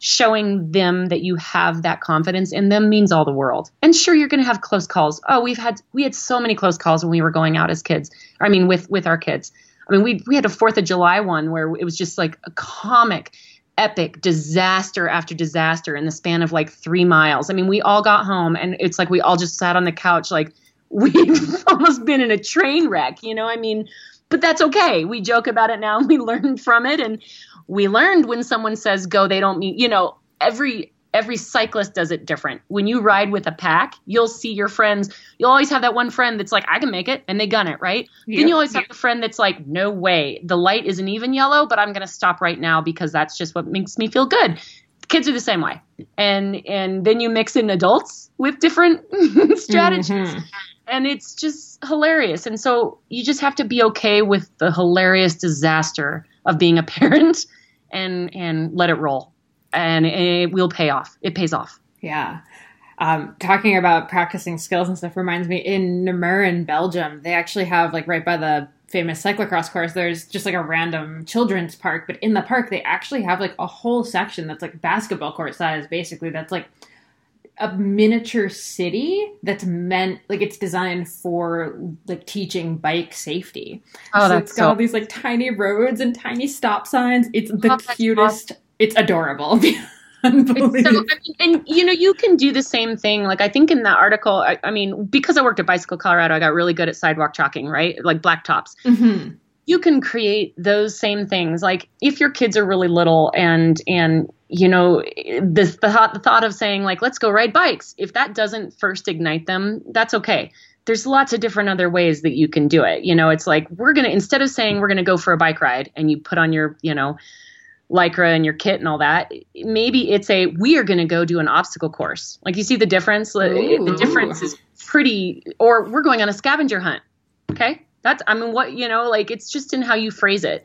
showing them that you have that confidence in them means all the world. And sure you're going to have close calls. Oh, we've had we had so many close calls when we were going out as kids. I mean with with our kids. I mean we we had a 4th of July one where it was just like a comic epic disaster after disaster in the span of like 3 miles. I mean we all got home and it's like we all just sat on the couch like we've (laughs) almost been in a train wreck, you know? I mean, but that's okay. We joke about it now and (laughs) we learn from it. And we learned when someone says go, they don't mean, you know, every every cyclist does it different. When you ride with a pack, you'll see your friends. You'll always have that one friend that's like, I can make it, and they gun it, right? Yep. Then you always have the friend that's like, no way. The light isn't even yellow, but I'm going to stop right now because that's just what makes me feel good. Kids are the same way. And and then you mix in adults with different (laughs) strategies. Mm-hmm and it's just hilarious. And so you just have to be okay with the hilarious disaster of being a parent (laughs) and and let it roll. And it will pay off. It pays off. Yeah. Um, talking about practicing skills and stuff reminds me in Namur in Belgium, they actually have like right by the famous cyclocross course, there's just like a random children's park, but in the park they actually have like a whole section that's like basketball court size basically that's like a miniature city that's meant like it's designed for like teaching bike safety. Oh, so it's got so... all these like tiny roads and tiny stop signs. It's the oh, cutest. Awesome. It's adorable. (laughs) It's so, I mean, and you know, you can do the same thing. Like I think in that article, I, I, mean, because I worked at Bicycle Colorado, I got really good at sidewalk chalking, right? Like black tops. Mm-hmm. You can create those same things. Like if your kids are really little and and you know the, the thought the thought of saying like let's go ride bikes if that doesn't first ignite them that's okay. There's lots of different other ways that you can do it. You know it's like we're gonna instead of saying we're gonna go for a bike ride and you put on your you know lycra and your kit and all that maybe it's a we are gonna go do an obstacle course. Like you see the difference? Ooh. the difference is pretty or we're going on a scavenger hunt okay that's i mean what you know like it's just in how you phrase it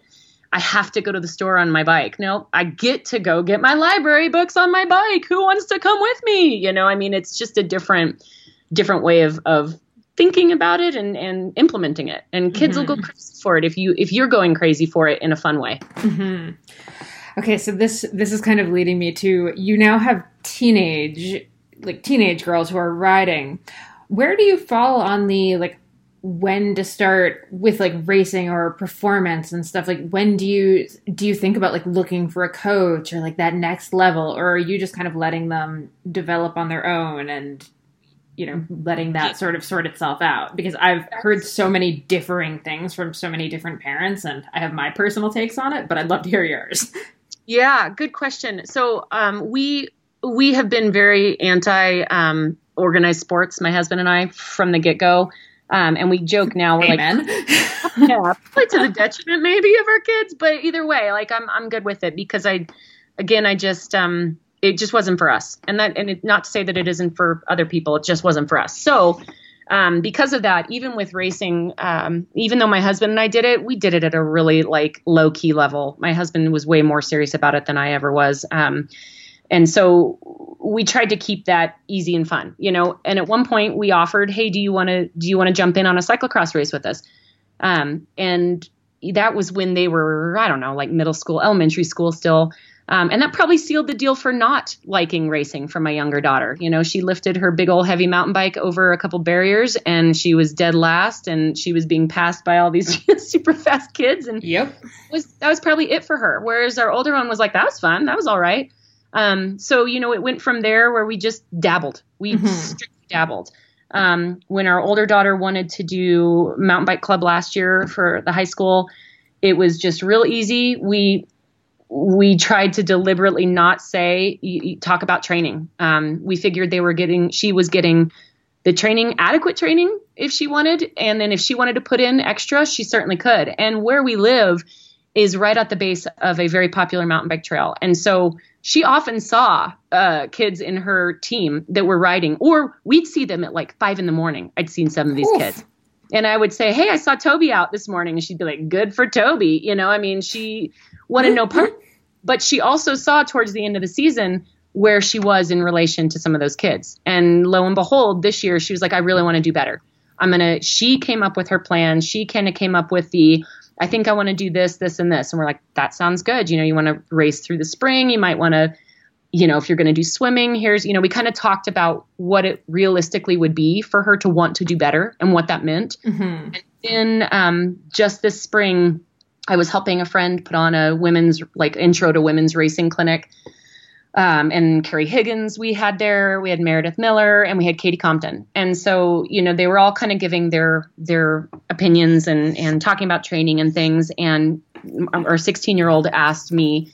I have to go to the store on my bike. No, I get to go get my library books on my bike. Who wants to come with me? You know, I mean, it's just a different, different way of, of thinking about it and, and implementing it. And kids mm-hmm. will go mm-hmm. crazy for it if you, if you're going crazy for it in a fun way. Mm-hmm. Okay. So this, this is kind of leading me to, you now have teenage, like teenage girls who are riding. Where do you fall on the, like, when to start with like racing or performance and stuff like when do you do you think about like looking for a coach or like that next level? Or are you just kind of letting them develop on their own and you know letting that sort of sort itself out? Because i've heard so many differing things from so many different parents and i have my personal takes on it but i'd love to hear yours. (laughs) Yeah good question. So um, we we have been very anti um, organized sports my husband and i from the get-go um, and we joke now, we're Amen. like, (laughs) yeah, probably to the detriment maybe of our kids, but either way, like I'm, I'm good with it because I, again, I just, um, it just wasn't for us. And that, and it, not to say that it isn't for other people, it just wasn't for us. So, um, because of that, even with racing, um, even though my husband and I did it, we did it at a really like low key level. My husband was way more serious about it than I ever was. Um, and so we tried to keep that easy and fun, you know. And at one point, we offered, "Hey, do you want to do you want to jump in on a cyclocross race with us?" Um, and that was when they were, I don't know, like middle school, elementary school still. Um, and that probably sealed the deal for not liking racing for my younger daughter. You know, she lifted her big old heavy mountain bike over a couple barriers and she was dead last and she was being passed by all these (laughs) super fast kids. And yep. was that was probably it for her. Whereas our older one was like, that was fun. That was all right. Um, so, you know, it went from there where we just dabbled. We mm-hmm. strictly dabbled. Um, when our older daughter wanted to do mountain bike club last year for the high school, it was just real easy. We we tried to deliberately not say talk about training. Um, we figured they were getting she was getting the training adequate training if she wanted, and then if she wanted to put in extra, she certainly could. And where we live is right at the base of a very popular mountain bike trail, and so she often saw uh, kids in her team that were riding, or we'd see them at like five in the morning. I'd seen some of these Oof. kids. And I would say, Hey, I saw Toby out this morning. And she'd be like, Good for Toby. You know, I mean, she wanted no part, but she also saw towards the end of the season where she was in relation to some of those kids. And lo and behold, this year she was like, I really want to do better. I'm going to, she came up with her plan. She kind of came up with the, I think I want to do this, this, and this. And we're like, that sounds good. You know, you want to race through the spring. You might want to, you know, if you're going to do swimming, here's, you know, we kind of talked about what it realistically would be for her to want to do better and what that meant. Mm-hmm. And then um, just this spring, I was helping a friend put on a women's, like, intro to women's racing clinic. Um, and Carrie Higgins we had there, we had Meredith Miller, and we had Katie Compton. And so, you know, they were all kind of giving their their opinions and and talking about training and things. And our 16 year old asked me,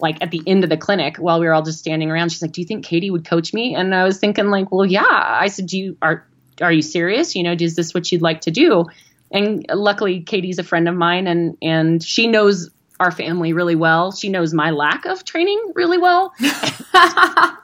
like at the end of the clinic, while we were all just standing around, she's like, "Do you think Katie would coach me?" And I was thinking, like, "Well, yeah." I said, "Do you are are you serious? You know, is this what you'd like to do?" And luckily, Katie's a friend of mine, and and she knows our family really well. She knows my lack of training really well. (laughs) (laughs) I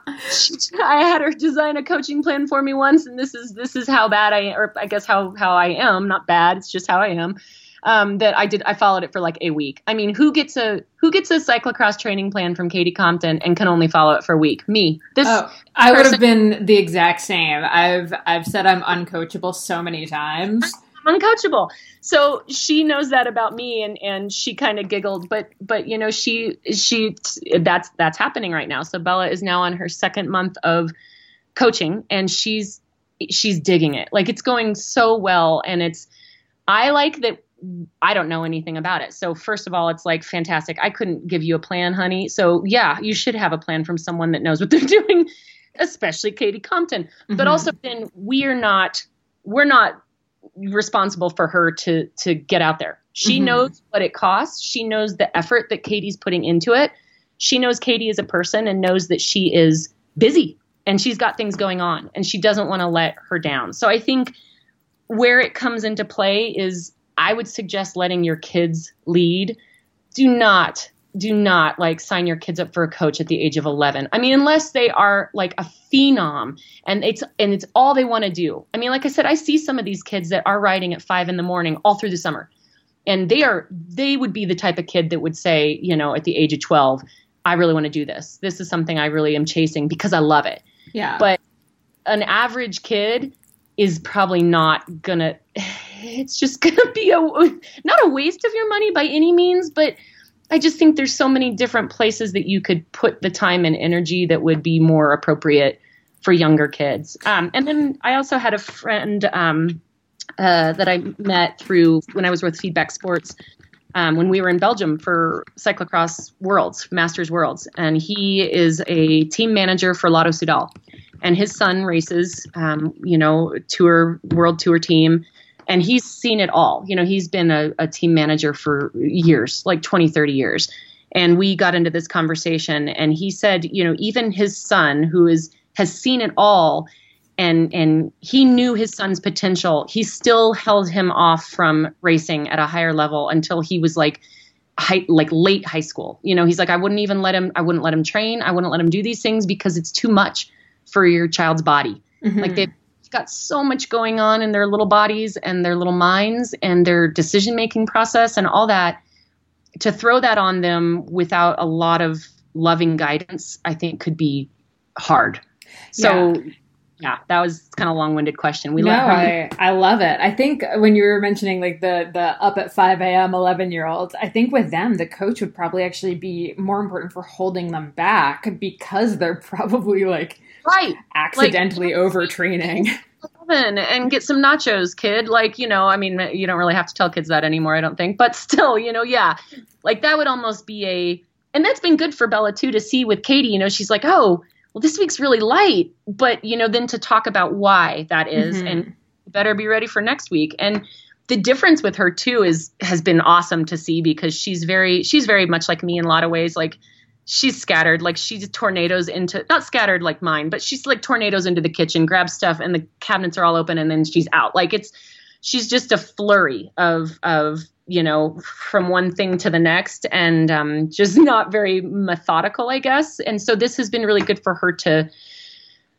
had her design a coaching plan for me once, and this is this is how bad I, or I guess how how I am. Not bad. It's just how I am. Um, that I did. I followed it for like a week. I mean, who gets a who gets a cyclocross training plan from Katie Compton and can only follow it for a week? Me. This. Oh, I would have been the exact same. I've I've said I'm uncoachable so many times uncoachable. So she knows that about me, and and she kind of giggled, but but you know she she that's that's happening right now. So Bella is now on her second month of coaching, and she's she's digging it. Like it's going so well, and it's I like that. I don't know anything about it. So first of all, it's like fantastic. I couldn't give you a plan, honey. So yeah, you should have a plan from someone that knows what they're (laughs) doing, especially Katie Compton. Mm-hmm. But also then we're not we're not responsible for her to to get out there. She mm-hmm. knows what it costs. She knows the effort that Katie's putting into it. She knows Katie is a person and knows that she is busy and she's got things going on and she doesn't want to let her down. So I think where it comes into play is I would suggest letting your kids lead. Do not do not like sign your kids up for a coach at the age of 11 i mean unless they are like a phenom and it's and it's all they want to do. I mean like i said i see some of these kids that are riding at five in the morning all through the summer and they are they would be the type of kid that would say you know at the age of 12 i really want to do this. This is something i really am chasing because i love it. Yeah. But an average kid is probably not gonna (sighs) it's just gonna be a not a waste of your money by any means but I just think there's so many different places that you could put the time and energy that would be more appropriate for younger kids. Um, and then I also had a friend um, uh, that I met through when I was with Feedback Sports um, when we were in Belgium for cyclocross worlds, Masters Worlds, and he is a team manager for Lotto Soudal, and his son races, um, you know, tour world tour team and he's seen it all. You know, he's been a, a, team manager for years, like 20, 30 years. And we got into this conversation and he said, you know, even his son who is has seen it all and and he knew his son's potential, he still held him off from racing at a higher level until he was like high, like late high school. You know, he's like I wouldn't even let him I wouldn't let him train, I wouldn't let him do these things because it's too much for your child's body. Mm-hmm. Like they got so much going on in their little bodies and their little minds and their decision making process and all that to throw that on them without a lot of loving guidance, I think could be hard. So yeah, yeah that was kind of a long-winded question. We no, I, I love it. I think when you were mentioning like the the up at 5 a.m. 11 year olds, I think with them, the coach would probably actually be more important for holding them back because they're (laughs) probably like right accidentally like, overtraining. (laughs) and get some nachos, kid. Like, you know, I mean, you don't really have to tell kids that anymore, I don't think. But still, you know, yeah. Like that would almost be a and that's been good for Bella too to see with Katie, you know, she's like, "Oh, well this week's really light." But, you know, then to talk about why that is, mm-hmm. and better be ready for next week. And the difference with her too is has been awesome to see because she's very she's very much like me in a lot of ways like she's scattered like she's tornadoes into not scattered like mine but she's like tornadoes into the kitchen grabs stuff and the cabinets are all open and then she's out. Like it's she's just a flurry of of you know from one thing to the next and um, just (laughs) not very methodical i guess. And so this has been really good for her to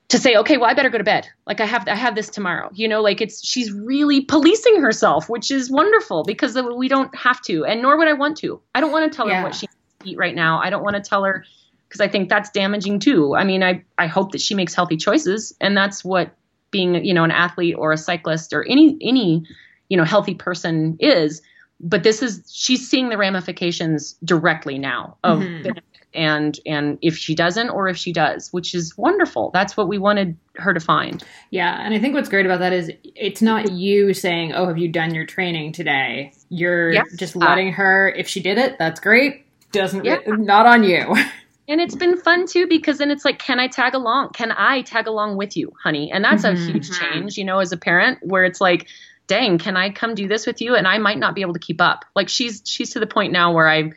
to say okay well i better go to bed. Like i have i have this tomorrow. You know like it's she's really policing herself which is wonderful because we don't have to and nor would i want to. I don't want to tell yeah. her what she eat right now. I don't want to tell her because I think that's damaging too. I mean, I I hope that she makes healthy choices, and that's what being you know an athlete or a cyclist or any any you know healthy person is. But this is she's seeing the ramifications directly now of mm-hmm. and and if she doesn't or if she does, which is wonderful. That's what we wanted her to find. Yeah, and I think what's great about that is it's not you saying, "Oh, have you done your training today?" You're yes. just letting her. If she did it, that's great doesn't yeah. not on you. (laughs) and it's been fun too because then it's like can i tag along? Can i tag along with you honey? And that's mm-hmm. a huge change you know as a parent where it's like dang can i come do this with you? And i might not be able to keep up. Like she's she's to the point now where i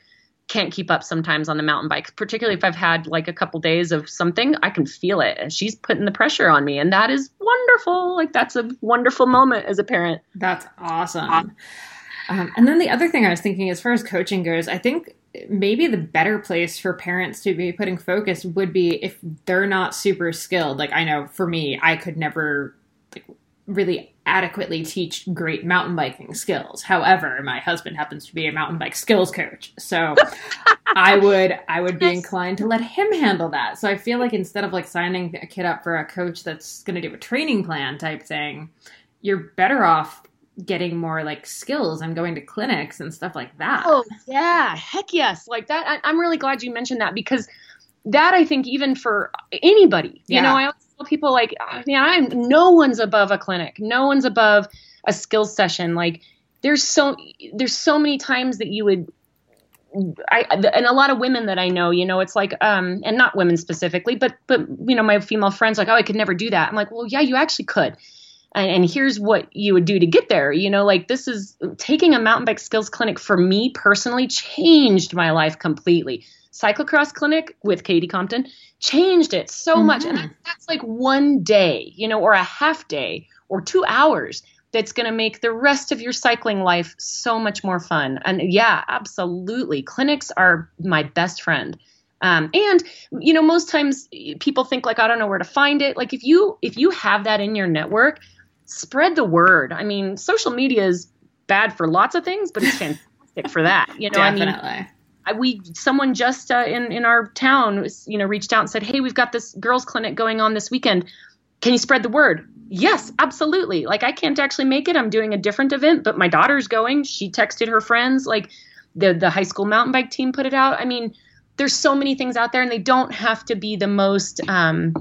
can't keep up sometimes on the mountain bike particularly if i've had like a couple days of something i can feel it. And she's putting the pressure on me and that is wonderful. Like that's a wonderful moment as a parent. That's awesome. Um, and then the other thing I was thinking, as far as coaching goes, I think maybe the better place for parents to be putting focus would be if they're not super skilled. Like I know for me, I could never like, really adequately teach great mountain biking skills. However, my husband happens to be a mountain bike skills coach. So (laughs) I would I would be inclined to let him handle that. So I feel like instead of like signing a kid up for a coach that's going to do a training plan type thing, you're better off getting more like skills and going to clinics and stuff like that. Oh yeah, heck yes, like that. I, am really glad you mentioned that because that I think even for anybody, yeah. you know, I always tell people like, oh, man, I'm no one's above a clinic, no one's above a skills session. Like there's so there's so many times that you would I and a lot of women that I know, you know, it's like um and not women specifically, but but you know, my female friends like, "Oh, I could never do that." I'm like, "Well, yeah, you actually could." And, and here's what you would do to get there. You know, like this is taking a mountain bike skills clinic for me personally changed my life completely. Cyclocross clinic with Katie Compton changed it so mm-hmm. much. And that, that's like one day, you know, or a half day or two hours that's going to make the rest of your cycling life so much more fun. And yeah, absolutely. Clinics are my best friend. Um, and you know, most times people think like, I don't know where to find it. Like if you if you have that in your network, spread the word. I mean, social media is bad for lots of things, but it's (laughs) fantastic for that. You know, Definitely. I mean, I, we someone just uh, in in our town, you know, reached out and said, "Hey, we've got this girls' clinic going on this weekend. Can you spread the word?" Yes, absolutely. Like I can't actually make it. I'm doing a different event, but my daughter's going. She texted her friends. Like the the high school mountain bike team put it out. I mean, there's so many things out there, and they don't have to be the most um,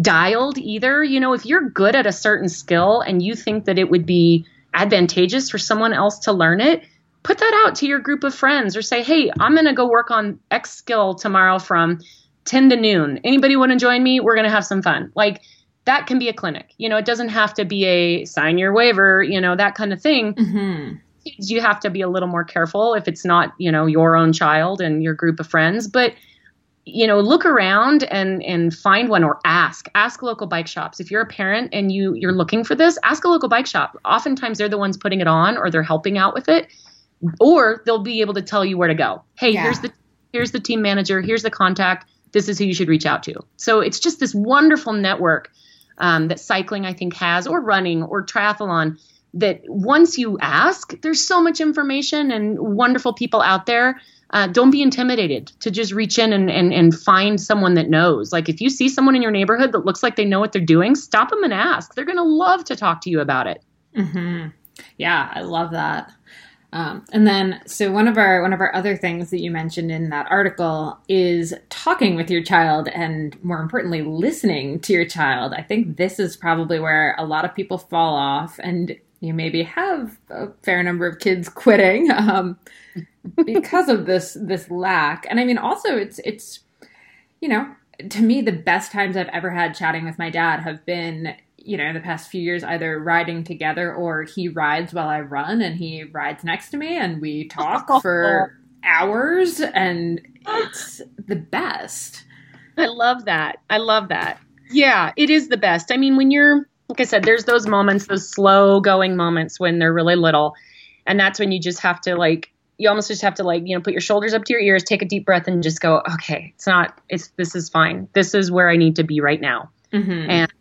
dialed either. You know, if you're good at a certain skill and you think that it would be advantageous for someone else to learn it, put that out to your group of friends or say, hey, I'm going to go work on X skill tomorrow from 10 to noon. Anybody want to join me? We're going to have some fun. Like, that can be a clinic. You know, it doesn't have to be a sign your waiver, you know, that kind of thing. Mm-hmm. You have to be a little more careful if it's not, you know, your own child and your group of friends. But you know look around and and find one or ask ask local bike shops. If you're a parent and you you're looking for this ask a local bike shop. Oftentimes they're the ones putting it on or they're helping out with it or they'll be able to tell you where to go. Hey yeah. here's the here's the team manager. Here's the contact. This is who you should reach out to. So it's just this wonderful network um, that cycling i think has or running or triathlon that once you ask there's so much information and wonderful people out there uh, don't be intimidated to just reach in and, and, and find someone that knows. Like if you see someone in your neighborhood that looks like they know what they're doing, stop them and ask. They're going to love to talk to you about it. Mm-hmm. Yeah, I love that. Um, and then, so one of our one of our other things that you mentioned in that article is talking with your child, and more importantly, listening to your child. I think this is probably where a lot of people fall off, and you maybe have a fair number of kids (laughs) quitting um, because of this this lack. And I mean, also it's it's you know to me the best times I've ever had chatting with my dad have been you know the past few years either riding together or he rides while I run and he rides next to me and we talk (laughs) for hours and it's the best. I love that. I love that. Yeah, it is the best. I mean, when you're like I said, there's those moments, those slow going moments when they're really little. And that's when you just have to like you almost just have to like, you know, put your shoulders up to your ears, take a deep breath and just go, okay, it's not it's this is fine. This is where I need to be right now. Mm-hmm. And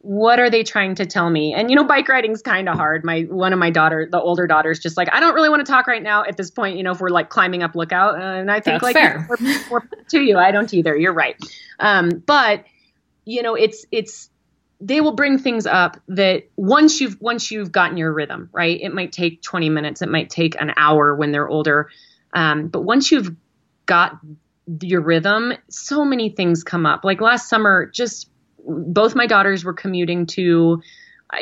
what are they trying to tell me? And you know, bike riding's kind of hard. My one of my daughter, the older daughter's just like, I don't really want to talk right now at this point. You know, if we're like climbing up lookout, uh, and I think That's like fair. More, to you, I don't either. You're right. Um, but you know, it's it's they will bring things up that once you've once you've gotten your rhythm right? It might take 20 minutes. It might take an hour when they're older. Um, but once you've got your rhythm so many things come up. Like last summer just both my daughters were commuting to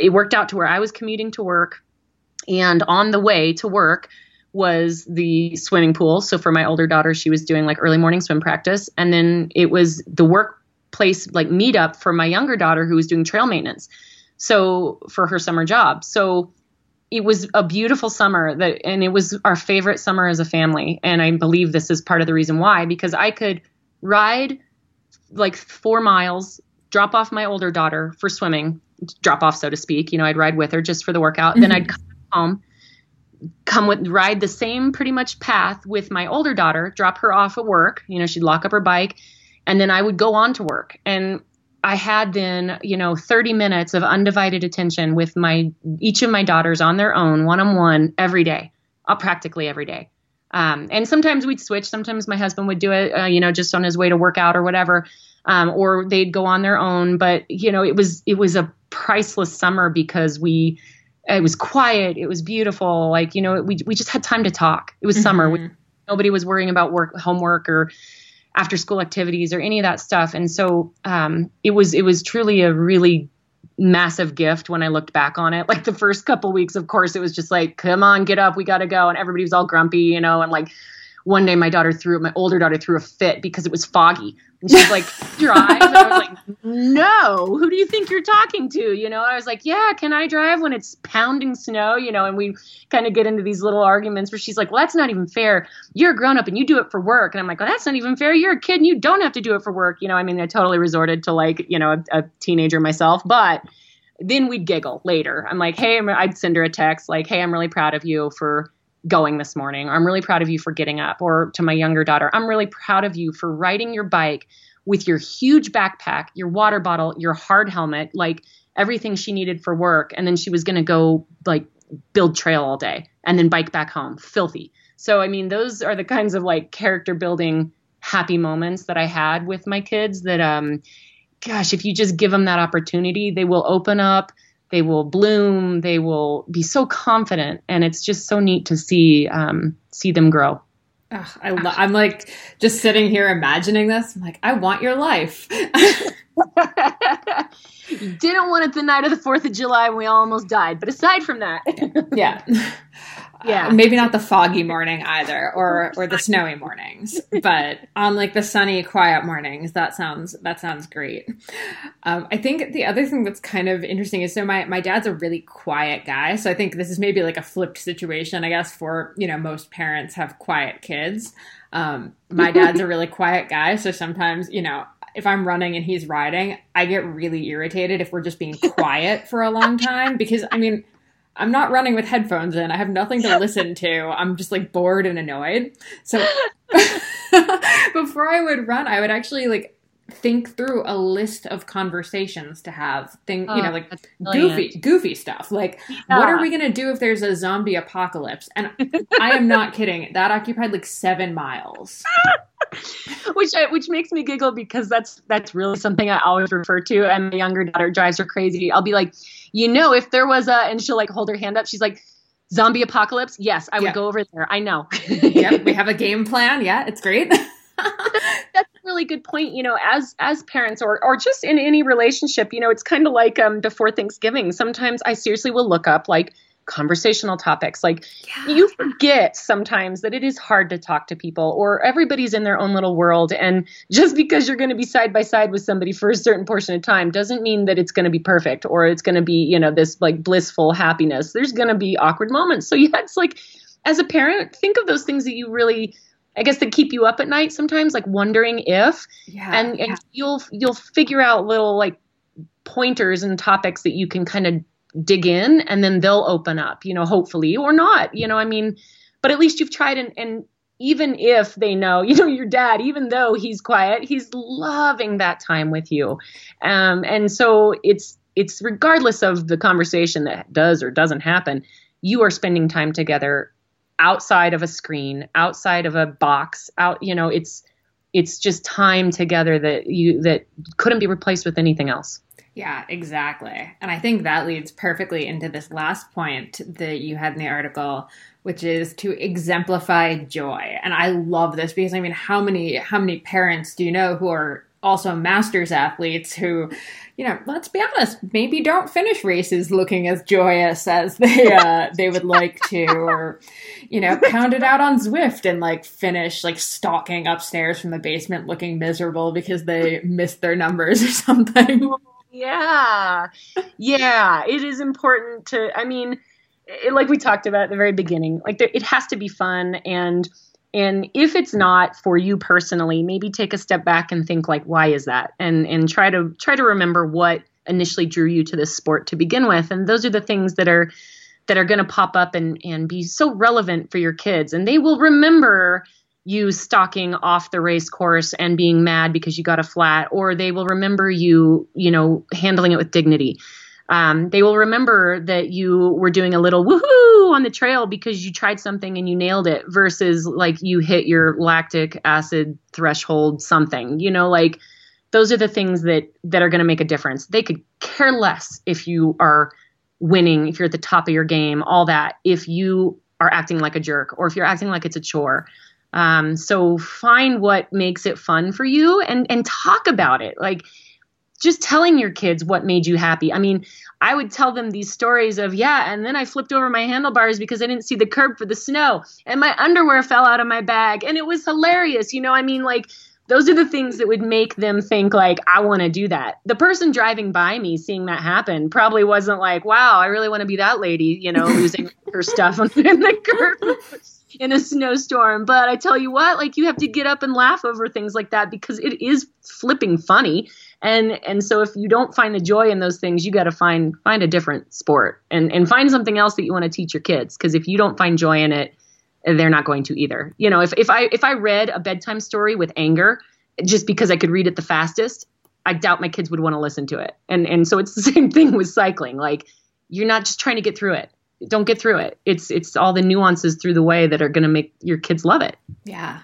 it worked out to where i was commuting to work. And on the way to work was the swimming pool. So for my older daughter she was doing like early morning swim practice. And then it was the work place like meetup for my younger daughter who was doing trail maintenance. So for her summer job. So it was a beautiful summer that and it was our favorite summer as a family. And i believe this is part of the reason why because i could ride like four miles drop off my older daughter for swimming drop off so to speak. You know i'd ride with her just for the workout. Mm-hmm. then i'd come home come with ride the same pretty much path with my older daughter drop her off at work. You know she'd lock up her bike and then I would go on to work. And I had then, you know, 30 minutes of undivided attention with my each of my daughters on their own, one on one, every day, uh, practically every day. Um, and sometimes we'd switch. Sometimes my husband would do it, uh, you know, just on his way to work out or whatever, um, or they'd go on their own. But you know, it was it was a priceless summer because we it was quiet, it was beautiful. Like you know, we we just had time to talk. It was mm-hmm. summer. We, nobody was worrying about work, homework, or after school activities or any of that stuff. And so um, it was it was truly a really massive gift when I looked back on it. (laughs) Like the first couple weeks, of course, it was just like, come on, get up, we got to go, and everybody was all grumpy, you know, and like one day my daughter threw my older daughter threw a fit because it was foggy and she's like (laughs) drive and i was like no who do you think you're talking to? You know i was like yeah can i drive when it's pounding snow? You know and we kind of get into these little arguments where she's like well that's not even fair. You're a grown up and you do it for work. And i'm like well that's not even fair. You're a kid and you don't have to do it for work. You know i mean i totally resorted to like you know a, a teenager myself but then we'd giggle later. I'm like hey i'd send her a text like hey i'm really proud of you for going this morning. I'm really proud of you for getting up. Or to my younger daughter, I'm really proud of you for riding your bike with your huge backpack, your water bottle, your hard helmet, like everything she needed for work. And then she was going to go like build trail all day and then bike back home, filthy. So, I mean, those are the kinds of like character building happy moments that I had with my kids that, um, gosh, if you just give them that opportunity, they will open up they will bloom they will be so confident and it's just so neat to see um, see them grow Ugh, I lo- I'm like just sitting here imagining this. I'm like, I want your life. (laughs) you didn't want it the night of the 4th of July we almost died. But aside from that. yeah (laughs) yeah, uh, maybe not the foggy morning either, or or the snowy mornings, but on like the sunny, quiet mornings, that sounds that sounds great. Um, I think the other thing that's kind of interesting is so my my dad's a really quiet guy, so I think this is maybe like a flipped situation, I guess, for you know most parents have quiet kids. Um, my dad's a (laughs) really quiet guy, so sometimes you know if I'm running and he's riding, I get really irritated if we're just being quiet for a long time because I mean I'm not running with headphones in. I have nothing to listen to. I'm just like bored and annoyed. So (laughs) before I would run, I would actually like think through a list of conversations to have thing you know Oh, like goofy goofy stuff like Yeah. what are we going to do if there's a zombie apocalypse and i am not (laughs) kidding that occupied like 7 miles (laughs) which I, which makes me giggle because that's that's really something I always refer to. And my younger daughter drives her crazy. I'll be like, you know, if there was a, and she'll like hold her hand up. She's like, zombie apocalypse. Yes, I would Yeah. go over there. I know. yep we (laughs) have a game plan yeah it's great really good point. You know, as as parents or or just in any relationship, you know, it's kind of like um before Thanksgiving. Sometimes I seriously will look up like conversational topics like you forget sometimes that it is hard to talk to people or everybody's in their own little world and just because you're going to be side by side with somebody for a certain portion of time doesn't mean that it's going to be perfect or it's going to be you know this like blissful happiness there's going to be awkward moments so yeah it's like as a parent think of those things that you really i guess that keep you up at night sometimes like wondering if. Yeah and, and you'll you'll figure out little like pointers and topics that you can kind of dig in and then they'll open up you know hopefully or not you know i mean but at least you've tried and and even if they know (laughs) you know your dad even though he's quiet he's loving that time with you. Um and so it's it's regardless of the conversation that does or doesn't happen you are spending time together outside of a screen outside of a box out you know it's it's just time together that you that couldn't be replaced with anything else Yeah, exactly. And I think that leads perfectly into this last point that you had in the article, which is to exemplify joy. And I love this because I mean, how many how many parents do you know who are also masters athletes who, you know, let's be honest, maybe don't finish races looking as joyous as they uh, (laughs) they would like to, or you know, pound it out on Zwift and like finish like stalking upstairs from the basement looking miserable because they missed their numbers or something. (laughs) Yeah. Yeah. It is important to, I mean, it, like we talked about at the very beginning, like there, it has to be fun. And, and if it's not for you personally, maybe take a step back and think like, why is that? And, and try to, try to remember what initially drew you to this sport to begin with. And those are the things that are, that are going to pop up and, and be so relevant for your kids. And they will remember you stalking off the race course and being mad because you got a flat, or they will remember you, you know, handling it with dignity. Um, they will remember that you were doing a little woohoo on the trail because you tried something and you nailed it versus like you hit your lactic acid threshold something, you know, like those are the things that, that are going to make a difference. They could care less if you are winning, if you're at the top of your game, all that, if you are acting like a jerk or if you're acting like it's a chore. Um, so find what makes it fun for you and and talk about it. Like just telling your kids what made you happy. I mean, I would tell them these stories of, yeah, and then I flipped over my handlebars because I didn't see the curb for the snow and my underwear fell out of my bag and it was hilarious. You know, I mean, like those are the things that would make them think like I want to do that. The person driving by me seeing that happen probably wasn't like, "Wow, I really want to be that lady," you know, (laughs) losing her stuff on (laughs) in the curb in a snowstorm. But I tell you what, like you have to get up and laugh over things like that because it is flipping funny. And and so if you don't find the joy in those things, you got to find find a different sport and and find something else that you want to teach your kids because if you don't find joy in it, they're not going to either. You know, if if I if I read a bedtime story with anger just because I could read it the fastest, I doubt my kids would want to listen to it. And and so it's the (laughs) same thing with cycling. Like you're not just trying to get through it. Don't get through it. It's it's all the nuances through the way that are going to make your kids love it. Yeah.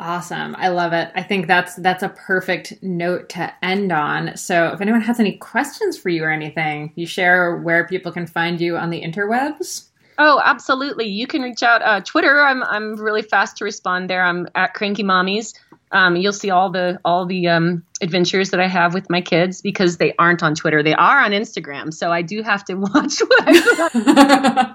Awesome. I love it. I think that's that's a perfect note to end on. So if anyone has any questions for you or anything, you share where people can find you on the interwebs. Oh, absolutely. You can reach out uh, Twitter. I'm I'm really fast to respond there. I'm at Cranky Mommies. Um, you'll see all the all the um, adventures that I have with my kids because they aren't on Twitter. They are on Instagram. So I do have to (laughs) watch what I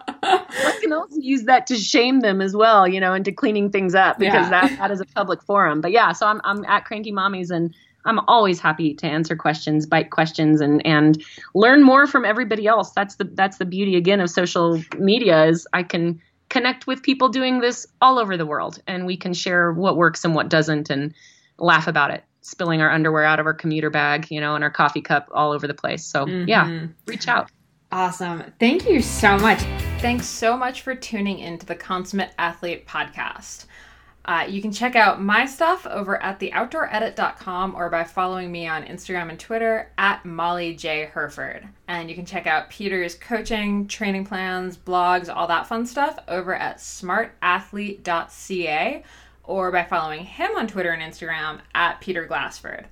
I can also use that to shame them as well, you know, into cleaning things up because Yeah. that, that is a public forum. But yeah, so I'm I'm at Cranky Mommies and I'm always happy to answer questions, bite questions, and and learn more from everybody else. That's the that's the beauty again of social media is I can connect with people doing this all over the world, and we can share what works and what doesn't, and laugh about it. Spilling our underwear out of our commuter bag, you know, and our coffee cup all over the place. So yeah, Mhm. reach out. Awesome. Thank you so much. Thanks so much for tuning into the Consummate Athlete podcast. Uh, you can check out my stuff over at theoutdooredit.com or by following me on Instagram and Twitter at Molly J. Hurford. And you can check out Peter's coaching, training plans, blogs, all that fun stuff over at smartathlete.ca or by following him on Twitter and Instagram at Peter Glassford.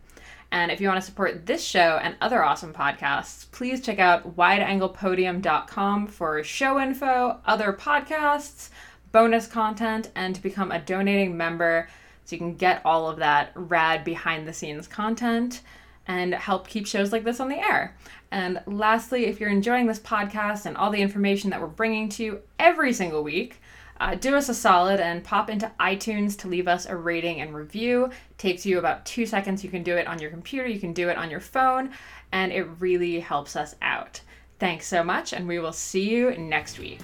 And if you want to support this show and other awesome podcasts, please check out wideanglepodium.com for show info, other podcasts, bonus content, and to become a donating member so you can get all of that rad behind the scenes content and help keep shows like this on the air. And lastly, if you're enjoying this podcast and all the information that we're bringing to you every single week, uh, do us a solid and pop into iTunes to leave us a rating and review. It takes you about two seconds. You can do it on your computer, you can do it on your phone, and it really helps us out. Thanks so much, and we will see you next week.